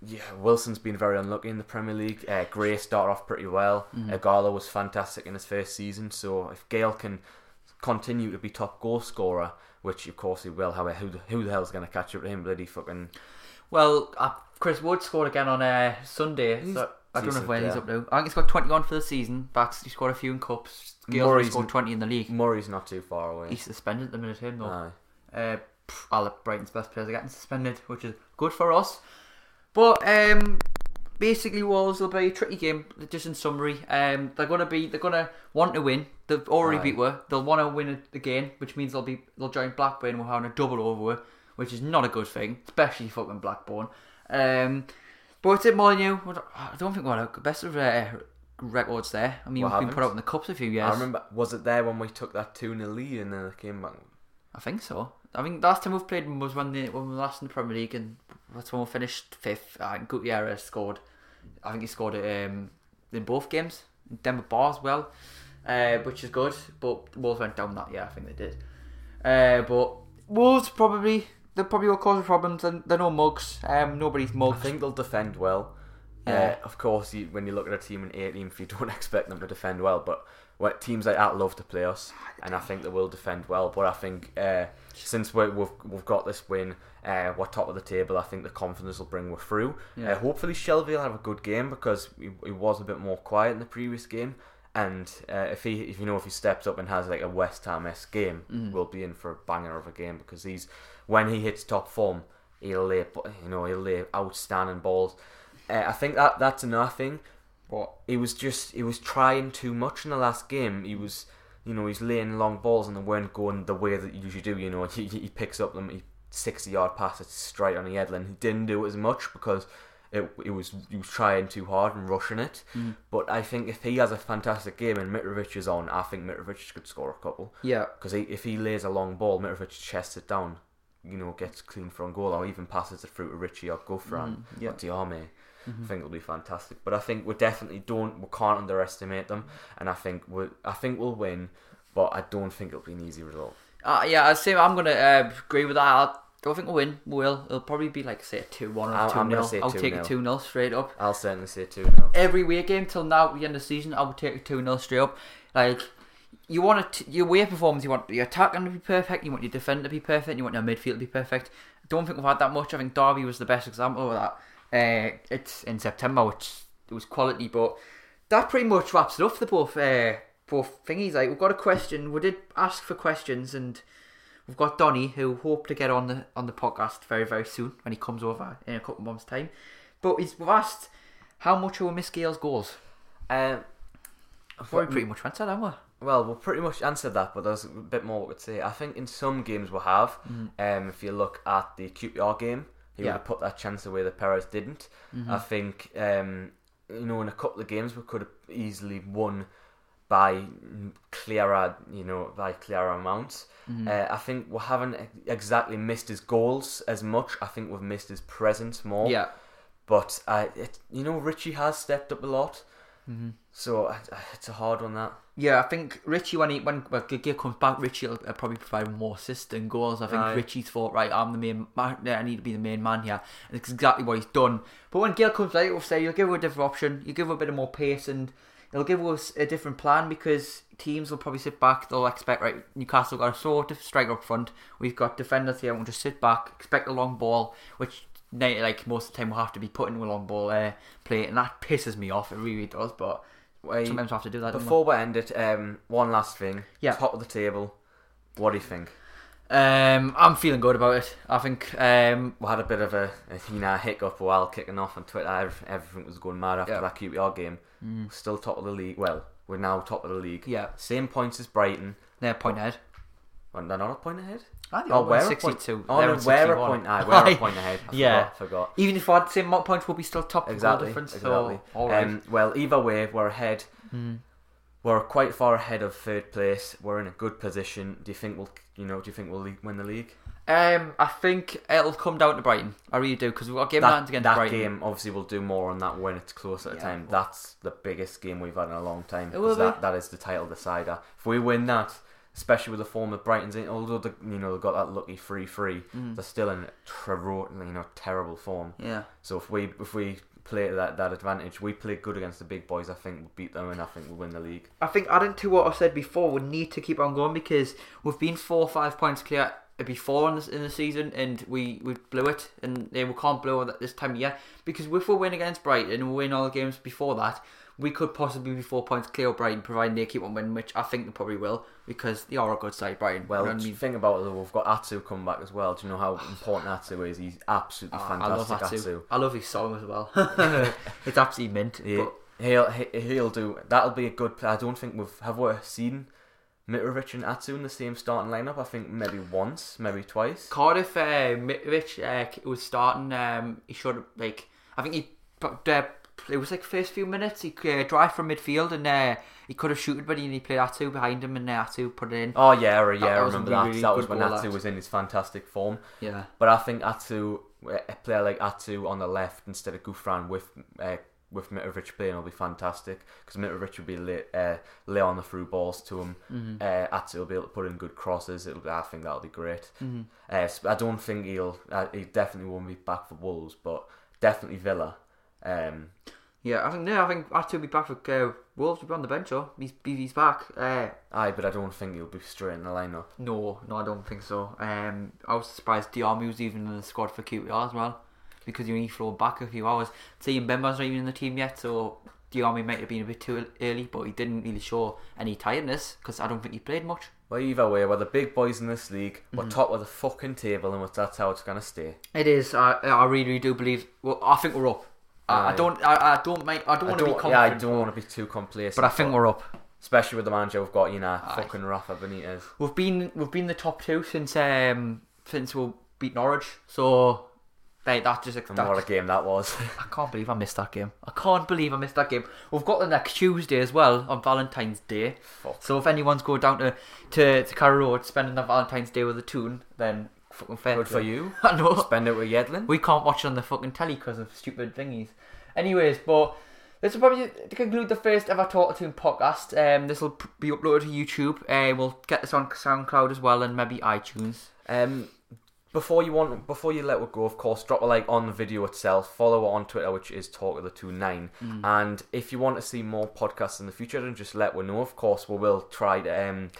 S2: yeah, Wilson's been very unlucky in the Premier League. Uh, Gray started off pretty well. Ighalo was fantastic in his first season. So if Gayle can continue to be top goal scorer, which of course he will, however, who the, who the hell's going to catch up to him? Bloody fucking
S1: Well, uh, Chris Wood scored again on uh, Sunday. So I don't know where he's up now. I think he's got 21 for the season. But he scored a few in cups.
S2: Murray's-
S1: scored 20 in the league.
S2: Murray's not too far away.
S1: He's suspended at the minute, him though.
S2: Aye.
S1: Uh, pff, all of Brighton's best players are getting suspended, which is good for us. But um, basically, Wolves will be a tricky game. Just in summary, um, they're gonna be they're gonna want to win. They've already
S2: Aye.
S1: beat her. They'll want to win again, which means they'll be they'll join Blackburn. We're having a double over, which is not a good thing, especially fucking Blackburn. Um, but it's it Molyneux. I don't think we're the best of uh, records there. I mean,
S2: We
S1: we've been put out in the cups a few years.
S2: I remember, was it there when we took that 2 0 lead and then it came back?
S1: I think so. I think last time we've played was when they when we were last in the Premier League, and that's when we finished fifth. I think Gutierrez scored. I think he scored it um, in both games. Demba Ba as well, uh, which is good. But Wolves went down that year. I think they did. Uh, but Wolves probably they probably will cause problems. And they're no mugs. Um, nobody's mugs.
S2: I think they'll defend well.
S1: Yeah.
S2: Uh, of course, you, when you look at a team in 18th, you don't expect them to defend well. But what teams like that love to play us, and I think they will defend well. But I think uh, since we, we've we've got this win, uh, we're top of the table. I think the confidence will bring us through.
S1: Yeah.
S2: Uh, hopefully, Shelvey will have a good game because he, he was a bit more quiet in the previous game. And uh, if he, if you know, if he steps up and has like a West Ham esque game,
S1: Mm.
S2: we'll be in for a banger of a game because he's when he hits top form, he'll lay, you know, he'll lay outstanding balls. Uh, I think that that's another thing.
S1: But
S2: He was just he was trying too much in the last game. He was, you know, he's laying long balls and they weren't going the way that you usually do. You know, he, he picks up them, he sixty yard pass straight on the headland. He didn't do it as much because it it was he was trying too hard and rushing it.
S1: Mm.
S2: But I think if he has a fantastic game and Mitrovic is on, I think Mitrovic could score a couple.
S1: yeah,
S2: Because if he lays a long ball, Mitrovic chests it down, you know, gets clean from goal, or even passes it through to Ritchie or Gouffran
S1: Mm, yeah.
S2: or Diame.
S1: Mhm.
S2: I think it'll be fantastic. But I think we definitely don't, we can't underestimate them, and I think we, I think we'll win, but I don't think it'll be an easy result.
S1: Uh, yeah, I'd say I'm gonna uh, agree with that. I don't think we'll win. We will. It'll probably be like say a two one or two
S2: I'm gonna
S1: 0
S2: say
S1: I'll take a
S2: 2-0.
S1: straight up.
S2: I'll certainly say two now.
S1: Every away game till now, the end of the season, I would take a two 0 straight up. Like you want it, your away performance, you want your attacking to be perfect, you want your defender to be perfect, you want your midfield to be perfect. I don't think we've had that much. I think Derby was the best example of that. Uh, it's in September, which it was quality, but that pretty much wraps it up for both uh, both thingies. Like we've got a question. We did ask for questions, and we've got Donny who hope to get on the on the podcast very very soon when he comes over in a couple of months' time. But he's we've asked how much will miss Gayle's goals.
S2: Um,
S1: I've pretty much answered, that, haven't we?
S2: Well, we'll pretty much answer that, but there's a bit more we could say. I think in some games we have. Um, if you look at the QPR game, he
S1: Yeah.
S2: would have put that chance away that Perez didn't. I think um, you know in a couple of games we could have easily won by clearer, you know, by clearer amounts. Uh, I think we haven't exactly missed his goals as much. I think we've missed his presence more.
S1: Yeah.
S2: But uh, it, you know, Ritchie has stepped up a lot,
S1: Mm-hmm.
S2: So it's a hard one that.
S1: Yeah, I think Ritchie when he when well, comes back, Ritchie will probably provide more assists than goals. I think
S2: Aye.
S1: Ritchie's thought, right, I'm the main man. I need to be the main man here. And it's exactly what he's done. But when Gayle comes back, we'll say you'll give him a different option. You give him a bit of more pace, and it'll give us a different plan because teams will probably sit back. They'll expect right, Newcastle got a sort of striker up front. We've got defenders here. We'll just sit back, expect a long ball, which like most of the time we'll have to be putting a long ball uh, play, and that pisses me off. It really does, but.
S2: Wait,
S1: Sometimes we have to do that. don't we?
S2: Before we end it, um, one last thing.
S1: Yeah.
S2: Top of the table. What do you think?
S1: Um, I'm feeling good about it. I think. Um,
S2: We had a bit of a, a you know, hiccup while kicking off on Twitter. Everything, everything was going mad after
S1: Yeah.
S2: that QPR game. Still top of the league. Well, we're now top of the league.
S1: yeah,
S2: Same points as Brighton.
S1: they're point ahead.
S2: Well, they're not a point ahead.
S1: I think
S2: Oh,
S1: we're on
S2: a point.
S1: 62.
S2: Oh no, we're a
S1: 61.
S2: point. Aye, we're a point ahead. I
S1: Yeah.
S2: forgot. forgot.
S1: Even if we had the same amount of points, we'll be still top of
S2: Exactly.
S1: difference.
S2: Exactly.
S1: So, all right.
S2: Um, well, either way, we're ahead.
S1: Mm.
S2: We're quite far ahead of third place. We're in a good position. Do you think we'll, you know, do you think we'll win the league?
S1: Um, I think it'll come down to Brighton. I really do because we've got a game
S2: that
S1: against
S2: that
S1: Brighton.
S2: game, obviously, we'll do more on that when it's closer to time. That's the biggest game we've had in a long time.
S1: It will
S2: 'cause that, that is the title decider. If we win that, especially with the form of Brighton's in, although the, you know they've got that lucky free free,
S1: Mm.
S2: they're still in ter- you know terrible form.
S1: Yeah.
S2: So if we if we play to that that advantage, we play good against the big boys. I think we'll beat them, and I think we'll win the league.
S1: I think adding to what I said before, we need to keep on going because we've been four or five points clear before in the, in the season and we, we blew it and yeah, we can't blow it this time of year because if we win against Brighton and we win all the games before that we could possibly be four points clear of Brighton providing they keep on winning which I think they probably will because they are a good side Brighton
S2: Well, the thing about it, though, we've got Atsu coming back as well. Do you know how important Atsu is? He's absolutely
S1: Oh, I love
S2: fantastic.
S1: Atsu.
S2: Atsu.
S1: I love his song as well it's absolutely mint
S2: Yeah,
S1: but
S2: he'll he- he'll do. That'll be a good. I don't think we've have we seen Mitrovic and Atsu in the same starting lineup. I think maybe once, maybe twice.
S1: Cardiff, uh, Mitrovic uh, was starting. Um, he should have like I think he. Uh, it was like first few minutes. He uh, drive from midfield and uh, he could have shooted, but he, he played Atsu behind him and uh, Atsu put it in.
S2: Oh yeah, yeah,
S1: that
S2: I remember that.
S1: really
S2: that was when Atsu
S1: that.
S2: was in his fantastic form.
S1: Yeah,
S2: But I think Atsu, a player like Atsu on the left instead of Gouffran with uh, with Mitrovic playing will be fantastic because Mitrovic will be lay, uh, lay on the through balls to him.
S1: Mm-hmm.
S2: Uh, Atsu will be able to put in good crosses. It'll be, I think that'll be great.
S1: Mm-hmm.
S2: Uh, I don't think he'll. Uh, he definitely won't be back for Wolves, but definitely Villa. Um,
S1: yeah. I think no. I think Atsu will be back for uh, Wolves. Will be on the bench. Or he's he's back. Uh,
S2: aye, but I don't think he'll be straight in the lineup.
S1: no, no, I don't think so. Um, I was surprised Diame was even in the squad for QPR as well because you only flown back a few hours. Seeing Mbemba's not even in the team yet, so. Diame might have been a bit too early, but he didn't really show any tiredness because I don't think he played much.
S2: Well, either way, we're the big boys in this league.
S1: Mm-hmm.
S2: We're top of the fucking table, and that's how it's gonna stay.
S1: It is. I, I really, really do believe. Well, I think we're up. I, I don't. I, I don't make. I don't want to be confident.
S2: yeah, I don't want to be too complacent.
S1: But I think we're up.
S2: especially with the manager we've got, you know,
S1: Aye.
S2: fucking Rafa Benitez.
S1: We've been we've been the top two since um since we beat Norwich. So Hey, that just
S2: And
S1: that,
S2: what a game that was.
S1: I can't believe I missed that game. I can't believe I missed that game. We've got the next Tuesday as well on Valentine's Day.
S2: Fuck.
S1: So if anyone's going down to to, to Carrow Road spending their Valentine's Day with a tune, then fucking fair
S2: Good for you.
S1: I know.
S2: Spend it with Yedlin.
S1: We can't watch it on the fucking telly because of stupid thingies. Anyways, but this will probably to conclude the first ever Talk the Toon podcast. Um, this will be uploaded to YouTube. Uh, we'll get this on SoundCloud as well and maybe iTunes.
S2: Um, before you want, before you let it go, of course, drop a like on the video itself. Follow it on Twitter, which is Talk of the Two Nine. And if you want to see more podcasts in the future, then just let us know. Of course, we will try to um,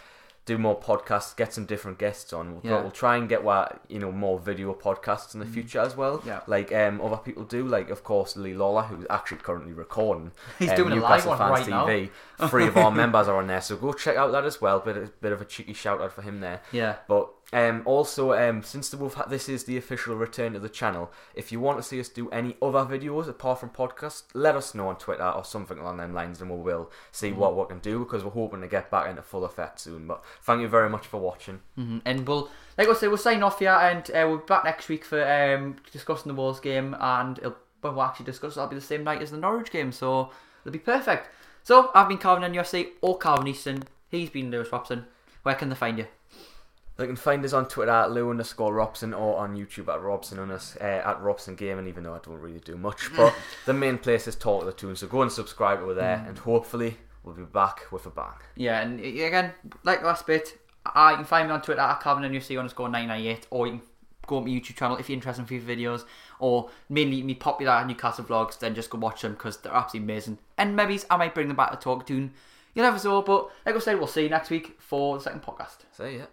S2: do more podcasts, get some different guests on. We'll,
S1: Yeah.
S2: we'll try and get what you know more video podcasts in the future as well.
S1: Yeah.
S2: like um, other people do. Like of course, Lee Lawler, who's actually currently recording.
S1: He's
S2: um,
S1: doing a live
S2: Newcastle
S1: one
S2: Fans
S1: right now.
S2: TV. Three of our members are on there, so go check out that as well. Bit of, bit of a cheeky shout out for him there.
S1: Yeah.
S2: But um, also, um, since the Wolf ha- this is the official return to the channel, if you want to see us do any other videos apart from podcasts, let us know on Twitter or something along them lines, and we will see
S1: Mm-hmm.
S2: what we can do because we're hoping to get back into full effect soon. But thank you very much for watching.
S1: hmm And we'll, like I said, we'll sign off here and uh, we'll be back next week for um, discussing the Wolves game and it'll, well, we'll actually discuss that'll be the same night as the Norwich game, so it'll be perfect. So, I've been Calvin NUFC or Calvin Easton. He's been Lewis Robson. Where can they find you?
S2: They can find us on Twitter at Lou underscore Robson or on YouTube at Robson on us uh, at Robson Gaming. Even though I don't really do much, but the main place is Talk the Toon. So go and subscribe over there,
S1: Mm.
S2: and hopefully we'll be back with a bang.
S1: Yeah, and again, like the last bit, I you can find me on Twitter at Calvin NUFC underscore 998 or you can go on my YouTube channel if you're interested in FIFA videos or mainly me popular Newcastle vlogs, then just go watch them because they're absolutely amazing. And maybe I might bring them back to Talk Toon. You never know, but like I said, we'll see you next week for the second podcast.
S2: So yeah.